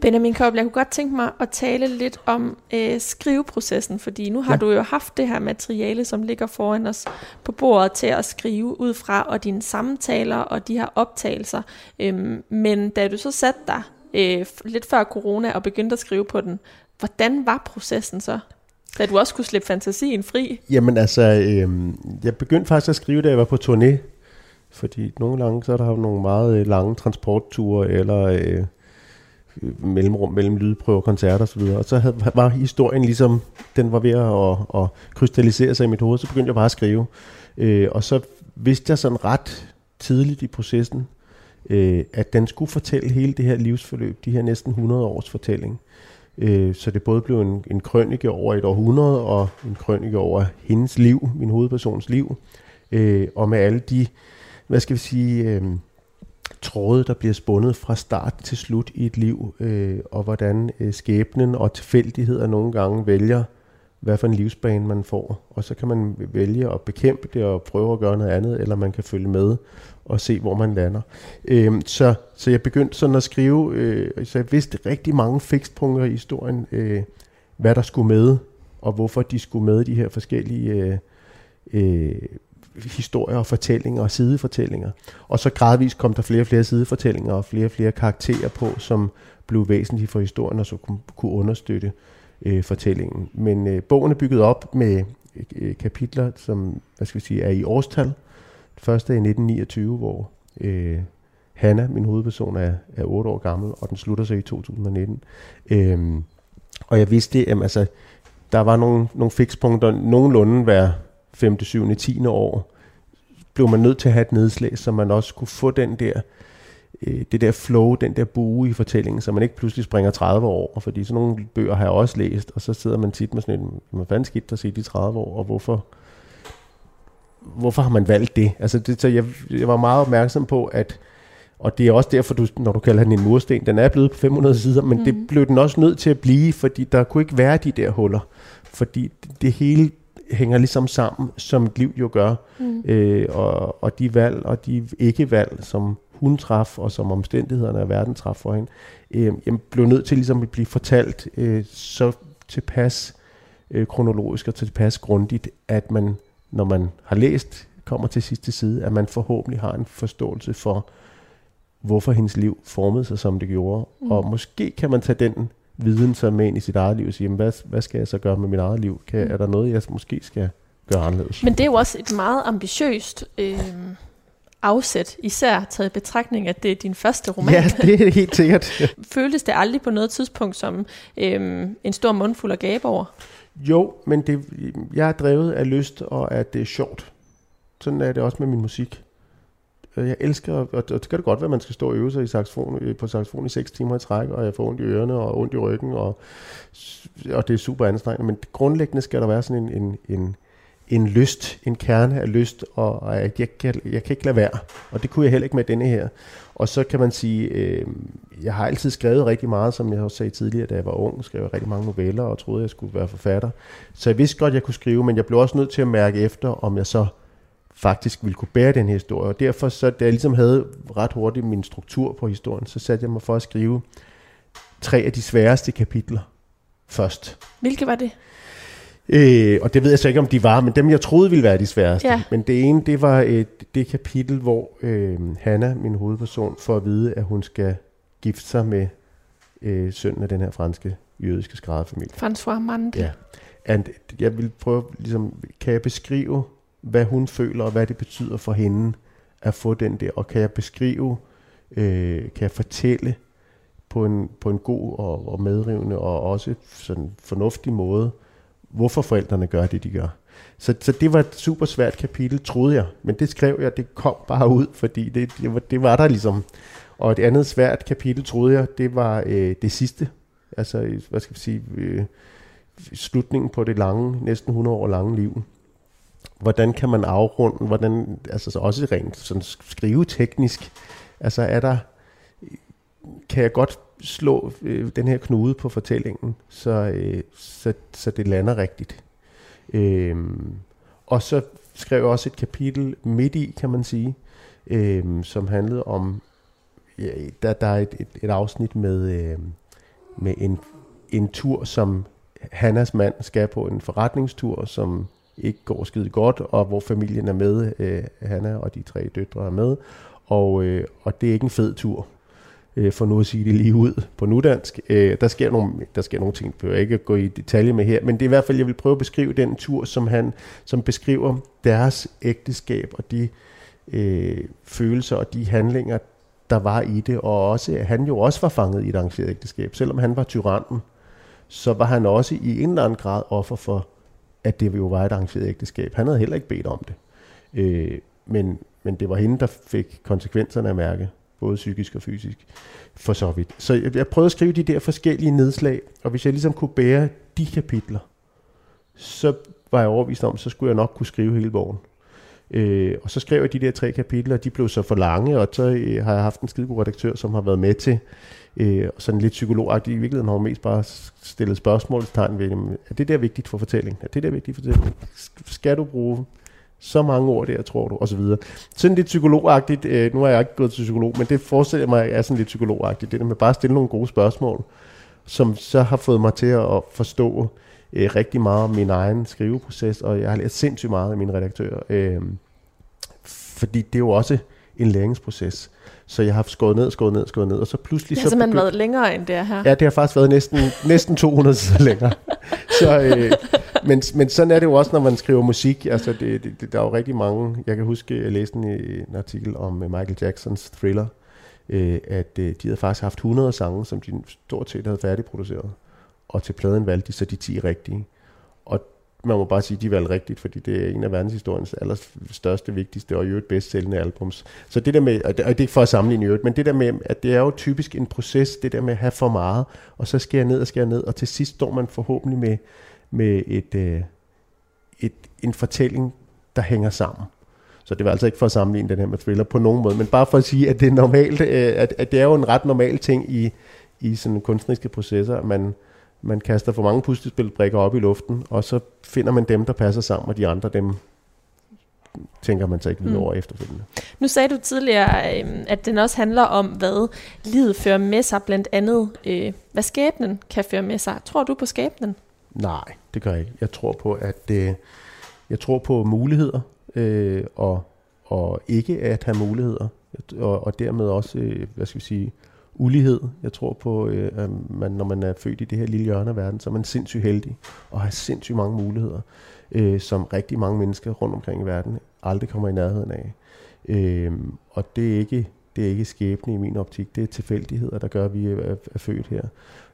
A: Benjamin Koppel, jeg kunne godt tænke mig at tale lidt om øh, skriveprocessen, fordi nu har ja. du jo haft det her materiale, som ligger foran os på bordet til at skrive ud fra, og dine samtaler og de her optagelser. Øhm, men da du så satte dig øh, lidt før corona og begyndte at skrive på den, hvordan var processen så? Da du også kunne slippe fantasien fri?
B: Jamen altså, øh, jeg begyndte faktisk at skrive, da jeg var på turné, fordi nogle gange så er der jo nogle meget øh, lange transportture, eller... Øh, Øh, mellemrum mellem lydprøver, koncerter osv. Og så havde, var historien ligesom, den var ved at, at krystallisere sig i mit hoved, så begyndte jeg bare at skrive. Øh, og så vidste jeg sådan ret tidligt i processen, øh, at den skulle fortælle hele det her livsforløb, de her næsten 100 års fortælling. Øh, så det både blev en, en krønike over et århundrede, og en krønike over hendes liv, min hovedpersons liv, øh, og med alle de, hvad skal vi sige... Øh, tråde, der bliver spundet fra start til slut i et liv, øh, og hvordan øh, skæbnen og tilfældigheder nogle gange vælger, hvad for en livsbane man får. Og så kan man vælge at bekæmpe det og prøve at gøre noget andet, eller man kan følge med og se, hvor man lander. Øh, så, så jeg begyndte sådan at skrive, øh, så jeg vidste rigtig mange fikspunkter i historien, øh, hvad der skulle med, og hvorfor de skulle med de her forskellige øh, øh, historier og fortællinger og sidefortællinger. Og så gradvist kom der flere og flere sidefortællinger og flere og flere karakterer på, som blev væsentlige for historien og så kunne, understøtte øh, fortællingen. Men øh, bogen er bygget op med øh, kapitler, som hvad skal vi sige, er i årstal. Det første er i 1929, hvor øh, Hanna, min hovedperson, er, er 8 år gammel, og den slutter sig i 2019. Øh, og jeg vidste, at altså, der var nogle, nogle fikspunkter, nogenlunde hver 5., 7., 10. år, blev man nødt til at have et nedslag, så man også kunne få den der, øh, det der flow, den der bue i fortællingen, så man ikke pludselig springer 30 år, fordi sådan nogle bøger har jeg også læst, og så sidder man tit med sådan en, hvad fanden skidt der set de 30 år, og hvorfor, hvorfor har man valgt det? Altså det, så jeg, jeg var meget opmærksom på, at og det er også derfor, du, når du kalder den en mursten, den er blevet på 500 sider, men mm. det blev den også nødt til at blive, fordi der kunne ikke være de der huller. Fordi det hele hænger ligesom sammen, som et liv jo gør. Mm. Øh, og, og de valg og de ikke-valg, som hun traf, og som omstændighederne af verden traf for hende, øh, jamen, blev nødt til ligesom at blive fortalt øh, så tilpas øh, kronologisk og tilpas grundigt, at man, når man har læst, kommer til sidste side, at man forhåbentlig har en forståelse for, hvorfor hendes liv formede sig, som det gjorde. Mm. Og måske kan man tage den viden så med ind i sit eget liv og sige, hvad, hvad skal jeg så gøre med mit eget liv? Kan, mm. er der noget, jeg måske skal gøre anderledes?
A: Men det er jo også et meget ambitiøst øh, afsæt, især taget i betragtning, at det er din første roman.
B: Ja, det er helt sikkert.
A: Føltes det aldrig på noget tidspunkt som øh, en stor mundfuld at gabe over?
B: Jo, men det, jeg er drevet af lyst, og at det er sjovt. Sådan er det også med min musik. Øh, jeg elsker, og det kan det godt være, at man skal stå og øve sig i saxofon, øh, på saxofon i 6 timer i træk, og jeg får ondt i ørerne og ondt i ryggen, og, og det er super anstrengende. Men grundlæggende skal der være sådan en, en, en, en lyst, en kerne af lyst, og, og jeg, jeg kan, jeg kan ikke lade være. Og det kunne jeg heller ikke med denne her. Og så kan man sige, øh, jeg har altid skrevet rigtig meget, som jeg også sagde tidligere, da jeg var ung, skrev jeg rigtig mange noveller og troede, jeg skulle være forfatter. Så jeg vidste godt, jeg kunne skrive, men jeg blev også nødt til at mærke efter, om jeg så faktisk ville kunne bære den historie. Og derfor, så, da jeg ligesom havde ret hurtigt min struktur på historien, så satte jeg mig for at skrive tre af de sværeste kapitler først.
A: Hvilke var det?
B: Øh, og det ved jeg så ikke, om de var, men dem, jeg troede ville være de sværeste. Ja. Men det ene, det var et, det kapitel, hvor øh, Hanna, min hovedperson, får at vide, at hun skal gifte sig med øh, sønnen af den her franske jødiske skrædderfamilie.
A: François Mande.
B: Ja. And jeg vil prøve, ligesom, kan jeg beskrive, hvad hun føler, og hvad det betyder for hende at få den der, og kan jeg beskrive, øh, kan jeg fortælle på en, på en god og, og medrivende og også sådan fornuftig måde, hvorfor forældrene gør det, de gør. Så, så det var et super svært kapitel, troede jeg. Men det skrev jeg, det kom bare ud, fordi det, det, var, det var der ligesom. Og et andet svært kapitel, troede jeg, det var øh, det sidste. Altså, hvad skal vi sige, øh, slutningen på det lange, næsten 100 år lange liv. Hvordan kan man afrunde, hvordan, altså så også rent sådan skriveteknisk, altså er der, kan jeg godt slå øh, den her knude på fortællingen, så, øh, så, så det lander rigtigt. Øh, og så skrev jeg også et kapitel midt i, kan man sige, øh, som handlede om, ja, der, der er et, et, et afsnit med, øh, med en, en tur, som Hannas mand skal på en forretningstur, som ikke går skide godt, og hvor familien er med, øh, Hanna og de tre døtre er med, og, øh, og det er ikke en fed tur øh, for nu at sige det lige ud på nudansk. Øh, der, sker nogle, der sker nogle ting, jeg ikke gå i detalje med her, men det er i hvert fald, jeg vil prøve at beskrive den tur, som han som beskriver deres ægteskab og de øh, følelser og de handlinger, der var i det, og også, at han jo også var fanget i et arrangeret ægteskab. Selvom han var tyrannen, så var han også i en eller anden grad offer for, at det jo var et arrangeret ægteskab. Han havde heller ikke bedt om det. Øh, men, men det var hende, der fik konsekvenserne af mærke både psykisk og fysisk, for så vidt. Så jeg, jeg prøvede at skrive de der forskellige nedslag, og hvis jeg ligesom kunne bære de kapitler, så var jeg overbevist om, så skulle jeg nok kunne skrive hele bogen. Øh, og så skrev jeg de der tre kapitler, de blev så for lange, og så øh, har jeg haft en skidegod redaktør, som har været med til, øh, sådan lidt psykologagtigt, i virkeligheden har hun mest bare stillet spørgsmålstegn ved, er det der vigtigt for fortællingen? Er det der vigtigt for fortællingen? Skal du bruge så mange ord der, tror du, og så videre. Sådan lidt psykologagtigt, øh, nu har jeg ikke gået til psykolog, men det forestiller mig er sådan lidt psykologagtigt, det der med bare at stille nogle gode spørgsmål, som så har fået mig til at forstå øh, rigtig meget om min egen skriveproces, og jeg har lært sindssygt meget af mine redaktører, øh, fordi det er jo også en læringsproces. Så jeg har skåret ned, skåret ned, skåret ned, og så pludselig...
A: Det har
B: så
A: simpelthen været længere end det her.
B: Ja, det har faktisk været næsten, næsten 200 sider længere. så, øh, men, men sådan er det jo også, når man skriver musik. Altså, det, det, det, der er jo rigtig mange... Jeg kan huske, jeg læste en, en artikel om øh, Michael Jacksons Thriller, øh, at øh, de havde faktisk haft 100 sange, som de stort set havde færdigproduceret. Og til pladen valgte de så de 10 rigtige. Og man må bare sige, at de valgte rigtigt, fordi det er en af verdenshistoriens allerstørste, vigtigste og i øvrigt bedst sælgende albums. Så det der med, og det er ikke for at sammenligne i øvrigt, men det der med, at det er jo typisk en proces, det der med at have for meget, og så skære ned og skære ned, og til sidst står man forhåbentlig med, med et, øh, et, en fortælling, der hænger sammen. Så det var altså ikke for at sammenligne den her med thriller på nogen måde, men bare for at sige, at det er normalt, øh, at, at det er jo en ret normal ting i, i sådan kunstneriske processer, at man, man kaster for mange puslespilbrikker op i luften, og så finder man dem, der passer sammen, og de andre, dem tænker man sig ikke videre mm. over efterfølgende.
A: Nu sagde du tidligere, øhm, at den også handler om, hvad livet fører med sig, blandt andet, øh, hvad skæbnen kan føre med sig. Tror du på skæbnen?
B: Nej, det gør jeg ikke. Jeg tror på, at øh, jeg tror på muligheder, øh, og, og ikke at have muligheder, og, og dermed også, øh, hvad skal vi sige, ulighed. Jeg tror på, øh, at man, når man er født i det her lille hjørne af verden, så er man sindssygt heldig og har sindssygt mange muligheder, øh, som rigtig mange mennesker rundt omkring i verden aldrig kommer i nærheden af. Øh, og det er ikke det er ikke skæbne i min optik, det er tilfældigheder, der gør, at vi er, er født her.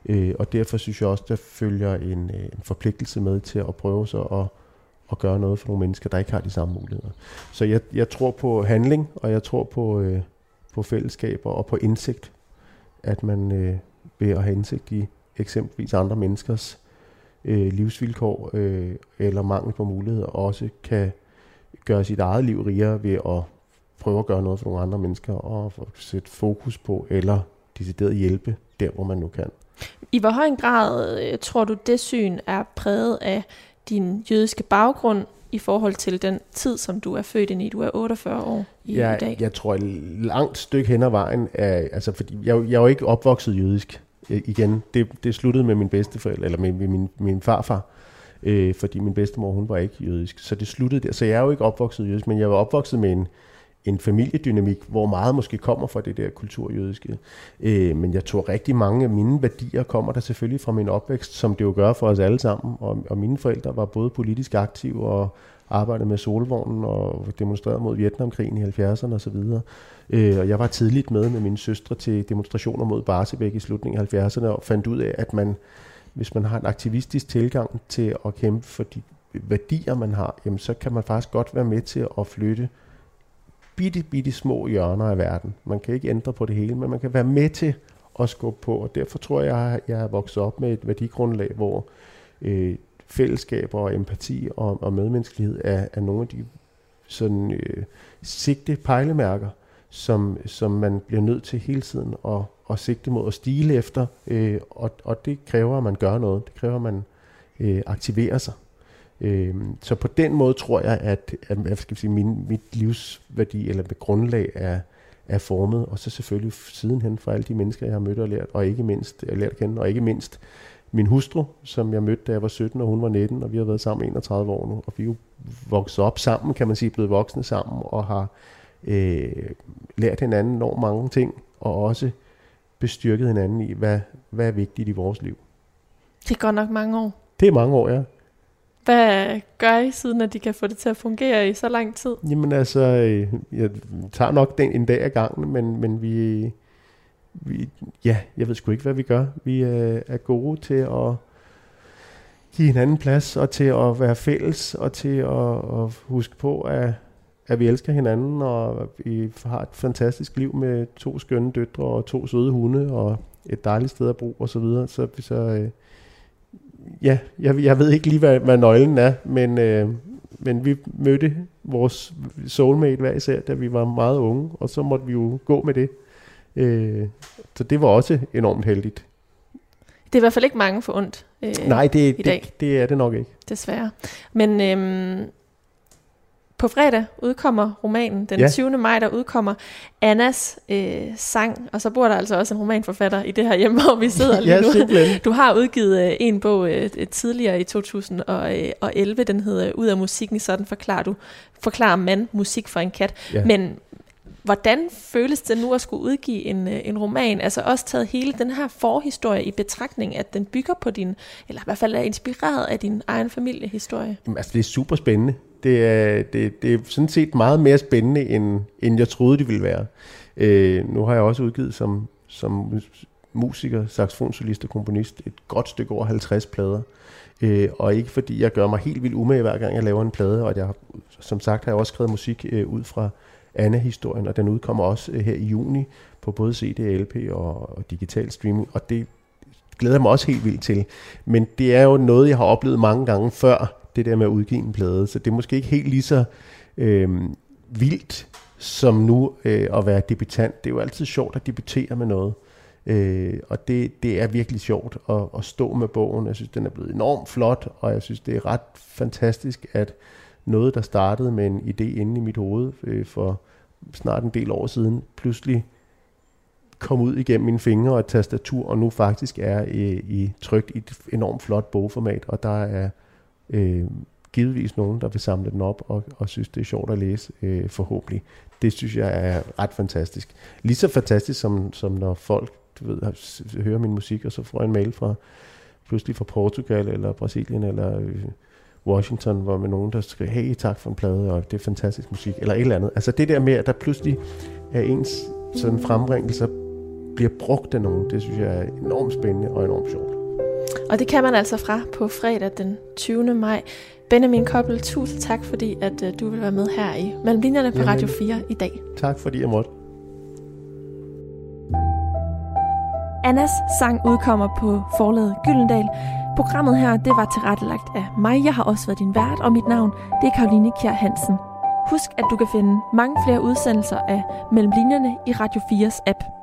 B: Øh, og derfor synes jeg også, der følger en, øh, en forpligtelse med til at prøve sig at, at gøre noget for nogle mennesker, der ikke har de samme muligheder. Så jeg, jeg tror på handling, og jeg tror på, øh, på fællesskaber og på indsigt at man øh, ved at have indsigt i eksempelvis andre menneskers øh, livsvilkår øh, eller mangel på muligheder også kan gøre sit eget liv rigere ved at prøve at gøre noget for nogle andre mennesker og sætte fokus på eller decideret hjælpe der, hvor man nu kan.
A: I hvor høj grad øh, tror du, det syn er præget af din jødiske baggrund i forhold til den tid, som du er født ind i? Du er 48 år i, i dag.
B: Jeg tror et langt stykke hen ad vejen, er, altså fordi jeg, jeg er jo ikke opvokset jødisk igen. Det, det sluttede med min bedsteforældre, eller med, med min, min farfar, øh, fordi min bedstemor, hun var ikke jødisk. Så det sluttede der. Så jeg er jo ikke opvokset jødisk, men jeg var opvokset med en, en familiedynamik, hvor meget måske kommer fra det der kulturjødiske. Øh, men jeg tror rigtig mange af mine værdier kommer der selvfølgelig fra min opvækst, som det jo gør for os alle sammen. Og, og mine forældre var både politisk aktive og arbejdede med solvognen og demonstrerede mod Vietnamkrigen i 70'erne osv. Øh, og jeg var tidligt med med mine søstre til demonstrationer mod Barsebæk i slutningen af 70'erne og fandt ud af, at man, hvis man har en aktivistisk tilgang til at kæmpe for de værdier, man har, jamen så kan man faktisk godt være med til at flytte bitte, bitte små hjørner af verden. Man kan ikke ændre på det hele, men man kan være med til at skubbe på, og derfor tror jeg, at jeg er vokset op med et værdigrundlag, hvor øh, fællesskaber og empati og, og medmenneskelighed er, er nogle af de sådan øh, sigte pejlemærker, som, som man bliver nødt til hele tiden at, at sigte mod og stile efter, øh, og, og det kræver, at man gør noget. Det kræver, at man øh, aktiverer sig. Øh, så på den måde tror jeg, at, at jeg skal sige, min, mit livsværdi eller mit grundlag er, er formet, og så selvfølgelig sidenhen for alle de mennesker, jeg har mødt og lært, og ikke mindst, jeg lært at kende, og ikke mindst min hustru, som jeg mødte, da jeg var 17, og hun var 19, og vi har været sammen 31 år nu, og vi er jo vokset op sammen, kan man sige, blevet voksne sammen, og har øh, lært hinanden enormt mange ting, og også bestyrket hinanden i, hvad, hvad er vigtigt i vores liv.
A: Det er godt nok mange år.
B: Det er mange år, ja.
A: Hvad gør I, siden at de kan få det til at fungere i så lang tid?
B: Jamen altså, øh, jeg tager nok den en dag ad gangen, men, men vi, vi, ja, jeg ved sgu ikke, hvad vi gør. Vi er, er gode til at give hinanden plads, og til at være fælles, og til at, at huske på, at, at vi elsker hinanden, og vi har et fantastisk liv med to skønne døtre, og to søde hunde, og et dejligt sted at bo, og så videre. Så, så øh, ja, jeg, jeg ved ikke lige, hvad, hvad nøglen er, men, øh, men vi mødte vores soulmate hver især, da vi var meget unge, og så måtte vi jo gå med det. Øh, så det var også enormt heldigt.
A: Det er i hvert fald ikke mange for ondt
B: øh, Nej, det, i dag. Det, det er det nok ikke.
A: Desværre. Men øhm, på fredag udkommer romanen, den ja. 20. maj, der udkommer Annas øh, sang, og så bor der altså også en romanforfatter i det her hjem, hvor vi sidder lige ja, nu. Simpelthen. Du har udgivet øh, en bog øh, tidligere i 2011, den hedder Ud af musikken, sådan forklarer du, forklarer man musik for en kat. Ja. Men hvordan føles det nu at skulle udgive en, øh, en roman? Altså også taget hele den her forhistorie i betragtning, at den bygger på din, eller i hvert fald er inspireret af din egen familiehistorie.
B: Jamen, altså det er super spændende. Det er, det, det er sådan set meget mere spændende, end, end jeg troede, det ville være. Øh, nu har jeg også udgivet som, som musiker, saxofonsolist og komponist et godt stykke over 50 plader. Øh, og ikke fordi jeg gør mig helt vildt umage, hver gang jeg laver en plade, og jeg, som sagt har jeg også skrevet musik øh, ud fra Anna-historien, og den udkommer også øh, her i juni på både CD, LP og, og digital streaming, og det glæder jeg mig også helt vildt til. Men det er jo noget, jeg har oplevet mange gange før, det der med at udgive en plade. Så det er måske ikke helt lige så øh, vildt som nu øh, at være debutant. Det er jo altid sjovt at debutere med noget. Øh, og det, det er virkelig sjovt at, at stå med bogen. Jeg synes, den er blevet enormt flot, og jeg synes, det er ret fantastisk, at noget, der startede med en idé inde i mit hoved øh, for snart en del år siden, pludselig kom ud igennem mine fingre og et tastatur, og nu faktisk er øh, i, i trygt i et enormt flot bogformat, og der er øh, givetvis nogen, der vil samle den op og, og synes, det er sjovt at læse, øh, forhåbentlig. Det synes jeg er ret fantastisk. Lige så fantastisk, som, som når folk du ved, hører min musik, og så får jeg en mail fra pludselig fra Portugal, eller Brasilien, eller øh, Washington, hvor med nogen, der skriver, hey, tak for en plade, og det er fantastisk musik, eller et eller andet. Altså det der med, at der pludselig er ens sådan frembringelser bliver brugt af nogen, det synes jeg er enormt spændende og enormt sjovt.
A: Og det kan man altså fra på fredag den 20. maj. Benjamin Koppel, tusind tak, fordi at uh, du vil være med her i Mellem Linjerne på Jamen, Radio 4 i dag.
B: Tak, fordi jeg måtte.
A: Annas sang udkommer på forlaget Gyldendal. Programmet her, det var tilrettelagt af mig. Jeg har også været din vært, og mit navn, det er Karoline Kjær Hansen. Husk, at du kan finde mange flere udsendelser af Mellem Linjerne i Radio 4's app.